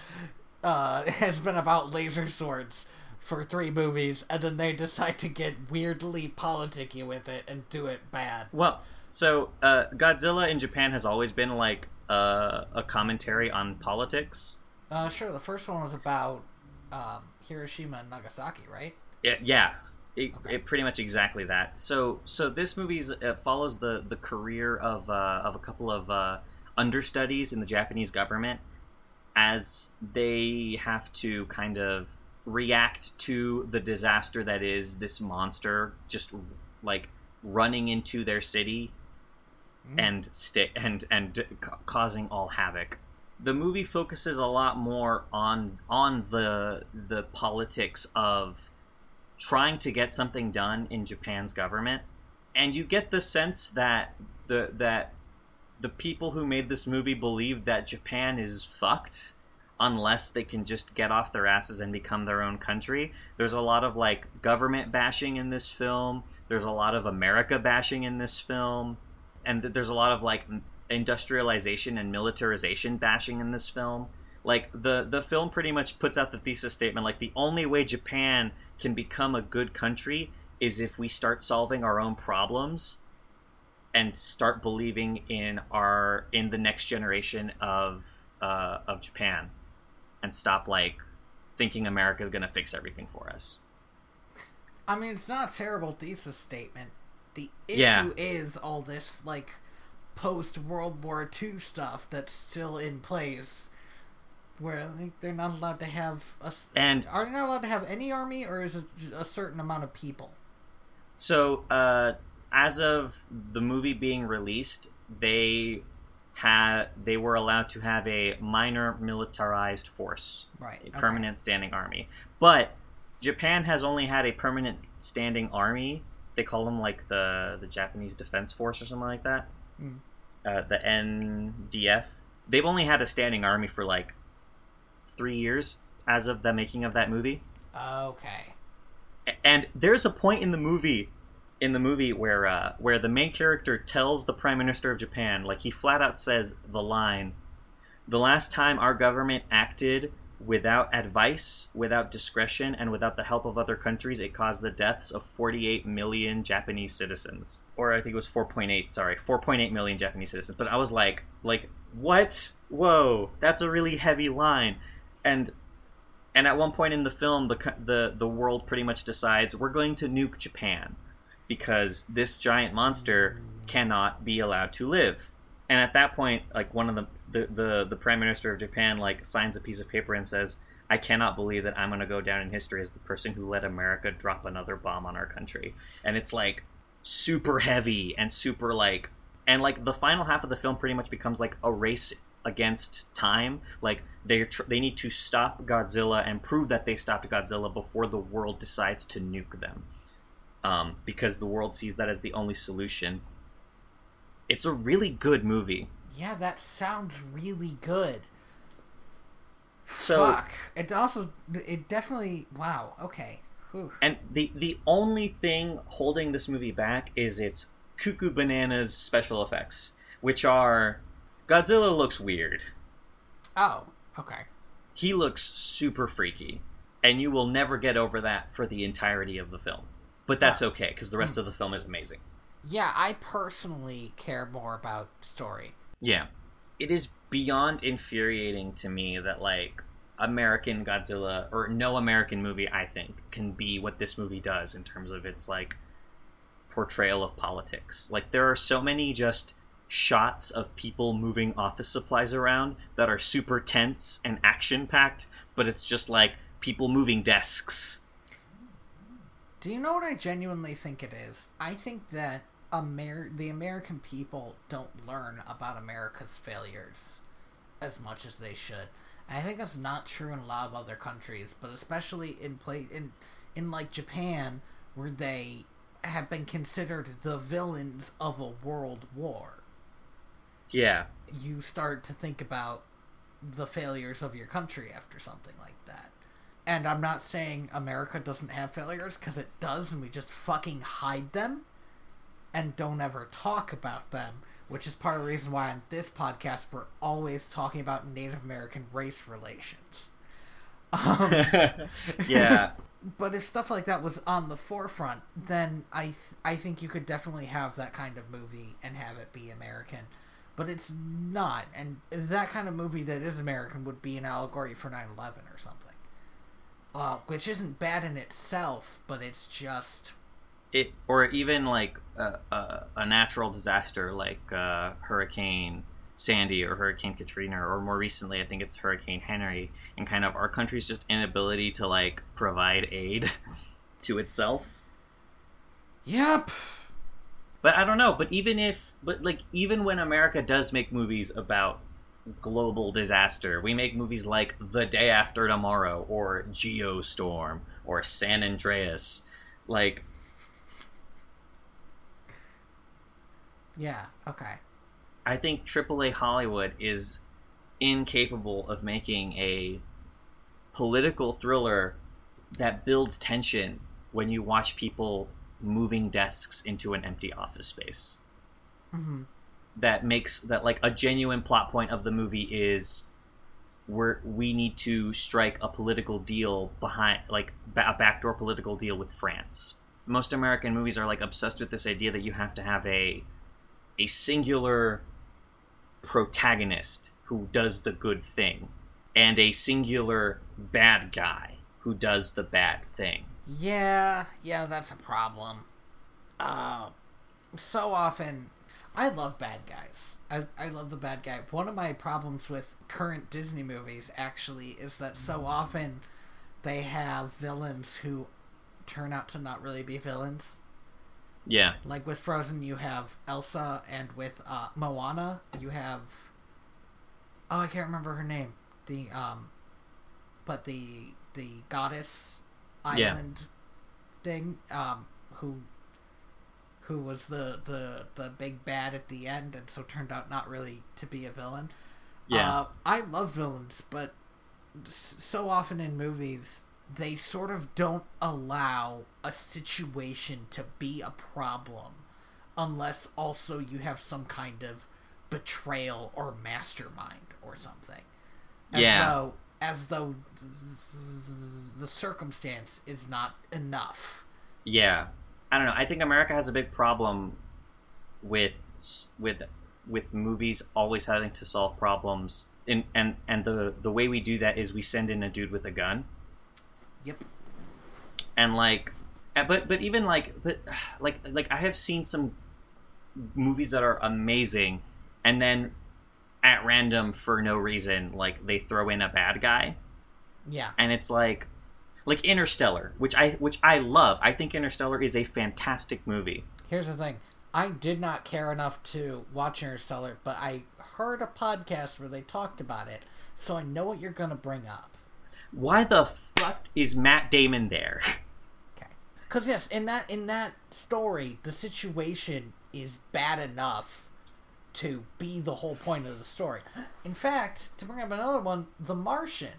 uh, has been about laser swords for three movies, and then they decide to get weirdly politicky with it and do it bad. Well, so uh, Godzilla in Japan has always been like uh, a commentary on politics. Uh, sure. The first one was about um, Hiroshima and Nagasaki, right? It, yeah, it, Okay. it pretty much exactly that. So so this movie uh, follows the the career of uh, of a couple of uh, understudies in the Japanese government as they have to kind of react to the disaster that is this monster just like running into their city Mm. and sta- and and ca- causing all havoc. The movie focuses a lot more on on the the politics of trying to get something done in Japan's government, and you get the sense that the that the people who made this movie believe that Japan is fucked unless they can just get off their asses and become their own country. There's a lot of like government bashing in this film. There's a lot of America bashing in this film. And th- there's a lot of like industrialization and militarization bashing in this film. Like the the film pretty much puts out the thesis statement like the only way Japan can become a good country is if we start solving our own problems and start believing in our in the next generation of uh, of Japan and stop like thinking America's gonna fix everything for us. I mean, it's not a terrible thesis statement. The issue Yeah. is all this like post World War II stuff that's still in place, where like, they're not allowed to have a. And Are they not allowed to have any army, or is it a certain amount of people? so uh, as of the movie being released, they had they were allowed to have a minor militarized force. Right. a okay. permanent standing army. But Japan has only had a permanent standing army. They call them like the the Japanese Defense Force or something like that. Mm. Uh, the NDF. They've only had a standing army for like three years as of the making of that movie. Okay. And there's a point in the movie in the movie where uh, where the main character tells the prime minister of Japan, like he flat out says the line, "The last time our government acted without advice, without discretion, and without the help of other countries, it caused the deaths of 48 million Japanese citizens." Or I think it was 4.8. Sorry, 4.8 million Japanese citizens. But I was like, like what? Whoa, that's a really heavy line, and and at one point in the film, the the the world pretty much decides we're going to nuke Japan because this giant monster cannot be allowed to live. And at that point, like one of the the the, the prime minister of Japan like signs a piece of paper and says, "I cannot believe that I'm going to go down in history as the person who let America drop another bomb on our country." And it's like super heavy and super like and like the final half of the film pretty much becomes like a race against time like they tr- they need to stop Godzilla and prove that they stopped Godzilla before the world decides to nuke them um, because the world sees that as the only solution it's a really good movie Yeah, that sounds really good. So Fuck. It also it definitely wow. Okay. Whew. and the the only thing holding this movie back is its cuckoo bananas special effects, which are Godzilla looks weird. Oh. Okay. He looks super freaky, and you will never get over that for the entirety of the film. But that's Ah. okay because the rest of the film is amazing. Yeah, I personally care more about story. Yeah. It is beyond infuriating to me that like American Godzilla or no American movie I think can be what this movie does in terms of its like portrayal of politics. Like there are so many just shots of people moving office supplies around that are super tense and action packed, but it's just like people moving desks. Do you know what I genuinely think it is? I think that Amer- the American people don't learn about America's failures as much as they should. And I think that's not true in a lot of other countries, but especially in play in in like Japan, where they have been considered the villains of a world war. Yeah. You start to think about the failures of your country after something like that. And I'm not saying America doesn't have failures because it does, and we just fucking hide them and don't ever talk about them, which is part of the reason why on this podcast we're always talking about Native American race relations. Um, *laughs* yeah. *laughs* but if stuff like that was on the forefront, then I th- I think you could definitely have that kind of movie and have it be American. But it's not, and that kind of movie that is American would be an allegory for 9/11 or something. Uh, which isn't bad in itself, but it's just it or even like a, a, a natural disaster like uh, Hurricane Sandy or Hurricane Katrina, or more recently, I think it's Hurricane Henry, and kind of our country's just inability to like provide aid *laughs* to itself. yep. But I don't know. But even if, but like, even when America does make movies about global disaster, we make movies like The Day After Tomorrow or Geostorm or San Andreas. Like, Yeah. Okay. I think AAA Hollywood is incapable of making a political thriller that builds tension when you watch people moving desks into an empty office space. Mm hmm That makes that like a genuine plot point of the movie is we're we need to strike a political deal behind like a backdoor political deal with France. Most American movies are like obsessed with this idea that you have to have a a singular protagonist who does the good thing and a singular bad guy who does the bad thing. Yeah, yeah, that's a problem. Uh, so often, I love bad guys. I, I love the bad guy. One of my problems with current Disney movies, actually, is that so often they have villains who turn out to not really be villains. Yeah. Like with Frozen, you have Elsa, and with uh, Moana, you have. Oh, I can't remember her name. The um, but the the goddess Yeah. island thing. Um, who who was the the the big bad at the end, and so turned out not really to be a villain. Yeah. Uh, I love villains, but so often in movies they sort of don't allow a situation to be a problem unless also you have some kind of betrayal or mastermind or something. As Yeah. Though, as though the circumstance is not enough. Yeah, I don't know. I think America has a big problem with with with movies always having to solve problems, and and and the the way we do that is we send in a dude with a gun, Yep. and like, uh, but but even like but *sighs* like like I have seen some movies that are amazing, and then at random for no reason like they throw in a bad guy Yeah. and it's like like Interstellar, which I which I love. I think Interstellar is a fantastic movie. Here's the thing. I did not care enough to watch Interstellar, but I heard a podcast where they talked about it, so I know what you're gonna bring up. Why the fuck is Matt Damon there? *laughs* Okay. Cause yes, in that in that story, the situation is bad enough to be the whole point of the story. In fact, to bring up another one, The Martian.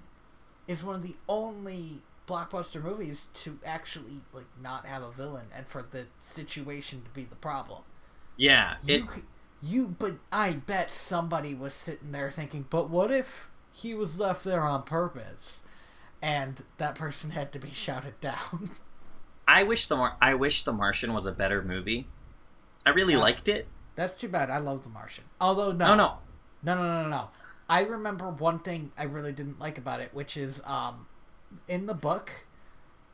is one of the only blockbuster movies to actually like not have a villain and for the situation to be the problem. Yeah. You, you, but I bet somebody was sitting there thinking, but what if he was left there on purpose, and that person had to be *laughs* shouted down? I wish the Mar- I wish the Martian was a better movie. I really Yeah. liked it. That's too bad. I love The Martian. Although No, no, no, no, no, no, no. I remember one thing I really didn't like about it, which is um, in the book,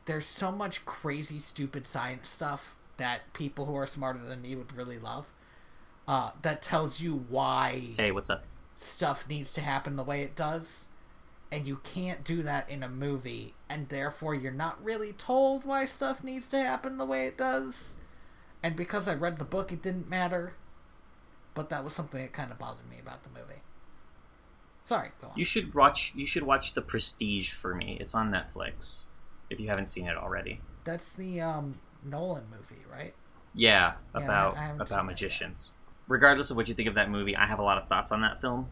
there's so much crazy, stupid science stuff that people who are smarter than me would really love. Uh, that tells you why Hey, what's up? stuff needs to happen the way it does and you can't do that in a movie and therefore you're not really told why stuff needs to happen the way it does and because i read the book it didn't matter but that was something that kind of bothered me about the movie sorry go on You should watch. You should watch The Prestige for me. It's on Netflix. If you haven't seen it already. that's the um nolan movie right Yeah, Yeah, about I about magicians. Regardless of what you think of that movie, I have a lot of thoughts on that film.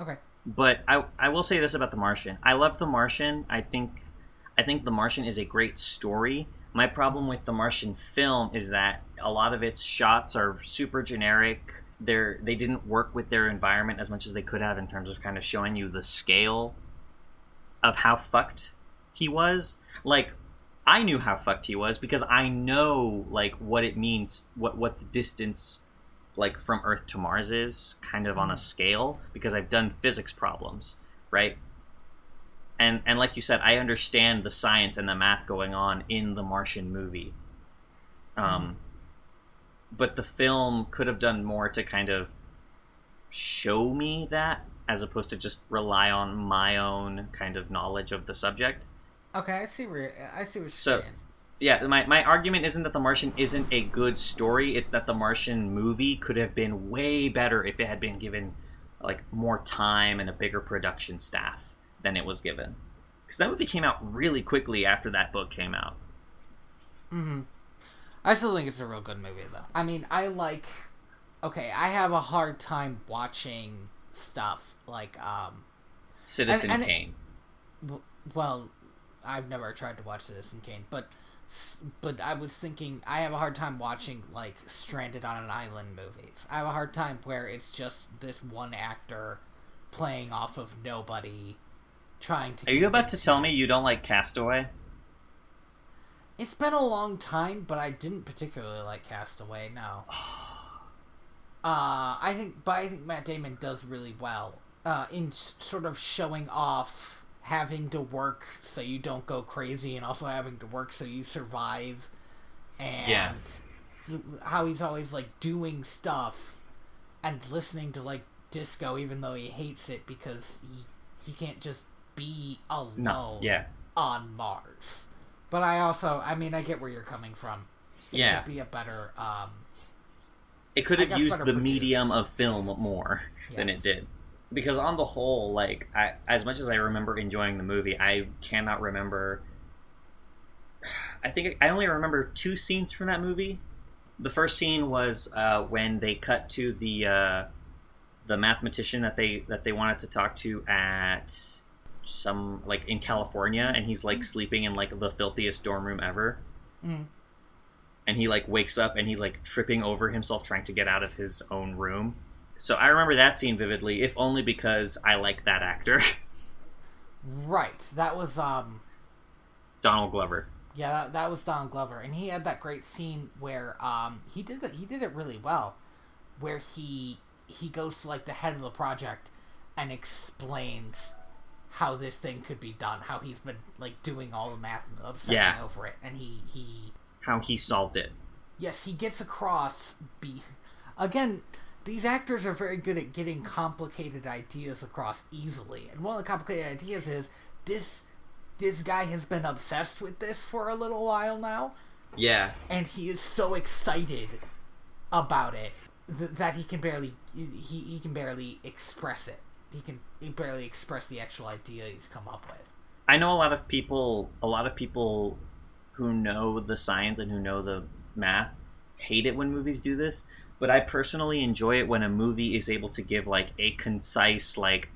okay But I I will say this about The Martian. I love The Martian. I think I think The Martian is a great story. My problem with The Martian film is that a lot of its shots are super generic. They're they didn't work with their environment as much as they could have in terms of kind of showing you the scale of how fucked he was. Like I knew how fucked he was because I know like what it means, what what the distance like from Earth to Mars is, kind of on a scale, because I've done physics problems, right? And and like you said, I understand the science and the math going on in the Martian movie. Um, but the film could have done more to kind of show me that, as opposed to just rely on my own kind of knowledge of the subject. okay i see where i see what you're So- saying Yeah, my, my argument isn't that The Martian isn't a good story. It's that The Martian movie could have been way better if it had been given like more time and a bigger production staff than it was given. Because that movie came out really quickly after that book came out. Mm-hmm. I still think it's a real good movie, though. I mean, I like. Okay, I have a hard time watching stuff like um. Citizen And- and- Kane. w- Well, I've never tried to watch Citizen Kane, but but I was thinking I have a hard time watching like Stranded on an Island movies. I have a hard time where it's just this one actor playing off of nobody, trying to. Are you about to convince tell me you don't like Castaway? It's been a long time, but I didn't particularly like Castaway. No. *sighs* Uh, I think, but I think Matt Damon does really well uh, in s- sort of showing off having to work so you don't go crazy, and also having to work so you survive, and Yeah. how he's always like doing stuff and listening to like disco, even though he hates it because he he can't just be alone No. Yeah. on Mars. But I also, I mean, I get where you're coming from. It Yeah. could be a better. Um, It could have used the produced. medium of film more than it did. Because on the whole, like I, as much as I remember enjoying the movie, I cannot remember. I think I only remember two scenes from that movie. The first scene was uh, when they cut to the uh, the mathematician that they that they wanted to talk to at some like in California, and he's like sleeping in like the filthiest dorm room ever mm, and he like wakes up and he's like tripping over himself trying to get out of his own room. So I remember that scene vividly, if only because I like that actor, *laughs* right. That was um. Donald Glover. Yeah, that, that was Donald Glover, and he had that great scene where um he did that he did it really well, where he he goes to like the head of the project and explains how this thing could be done, how he's been like doing all the math and obsessing Yeah. over it, and he he How he solved it. yes he gets across be again these actors are very good at getting complicated ideas across easily and one of the complicated ideas is this this guy has been obsessed with this for a little while now Yeah, and he is so excited about it th- that he can barely he, he can barely express it he can he barely express the actual idea he's come up with I know a lot of people. A lot of people who know the science and who know the math hate it when movies do this. But I personally enjoy it when a movie is able to give like a concise, like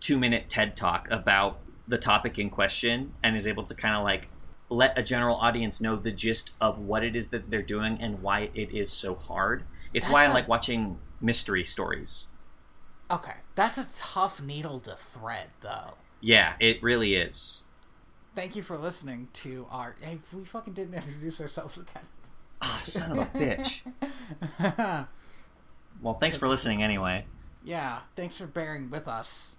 two minute TED talk about the topic in question and is able to kind of like let a general audience know the gist of what it is that they're doing and why it is so hard. It's why I like watching mystery stories. Okay, that's a tough needle to thread, though. Yeah, it really is. Thank you for listening to our. Hey, we fucking didn't introduce ourselves again. Ah, son of a bitch. *laughs* Well, thanks for listening anyway. yeah, thanks for bearing with us.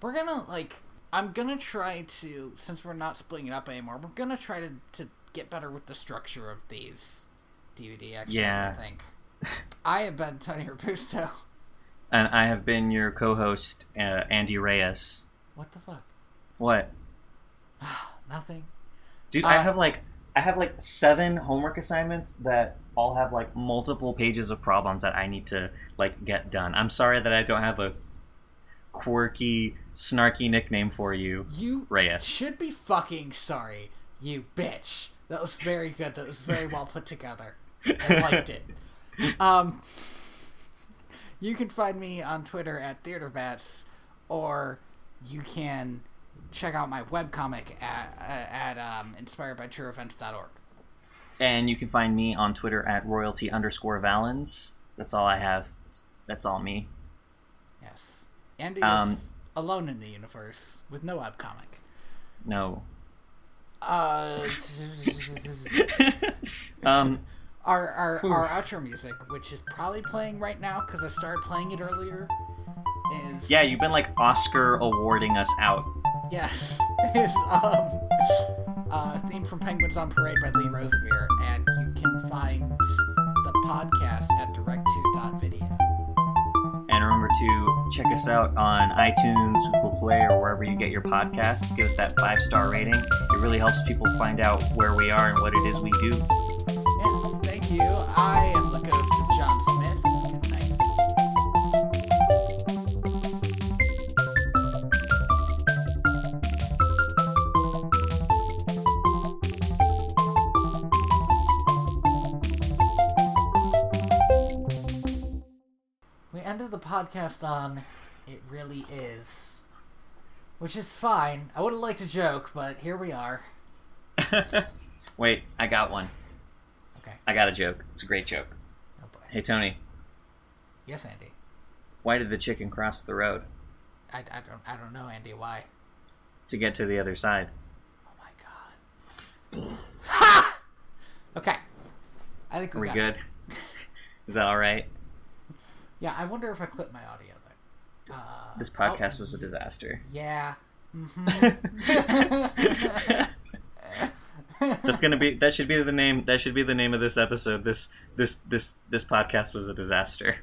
We're gonna like. I'm gonna try to, since we're not splitting it up anymore. We're gonna try to to get better with the structure of these DVD extras. Yeah. I think. *laughs* I have been Tony Robusto. And I have been your co-host, uh, Andy Reyes. What the fuck? What, *sighs* Nothing. dude? I Uh, have like I have like seven homework assignments that all have like multiple pages of problems that I need to like get done. I'm sorry that I don't have a quirky, snarky nickname for you, You Reyes. should be fucking sorry, you bitch. That was very good. That was very well put together. I liked it. *laughs* Um, you can find me on Twitter at TheaterBats, or you can check out my webcomic at at um, inspiredbytrueevents.org. And you can find me on Twitter at royalty underscore valens. That's all I have. That's all me. Yes, Andy Um, is alone in the universe with no webcomic. No. Uh, *laughs* *laughs* um, our our, our outro music, which is probably playing right now because I started playing it earlier, is yeah, you've been like Oscar awarding us out. yes *laughs* is um uh theme from Penguins on Parade by Lee Rosevere, and you can find the podcast at direct2.video. And remember to check us out on iTunes, Google Play, or wherever you get your podcasts. Give us that five star rating. It really helps people find out where we are and what it is we do. I am the ghost of John Smith. Good night. We ended the podcast on "It really is," which is fine. I would have liked a joke, but here we are. *laughs* Wait, I got one. I got a joke. It's a great joke. Oh boy. Hey, Tony, Yes, Andy. why did the chicken cross the road? I, I don't I don't know, Andy. Why? To get to the other side. Oh my god. ha! *laughs* Okay. I think we Are good? *laughs* is that all right? Yeah, I wonder if I clipped my audio there. Uh, This podcast oh, was a disaster. Yeah. hmm *laughs* That's gonna be. That should be the name. That should be the name of this episode. This this this this podcast was a disaster.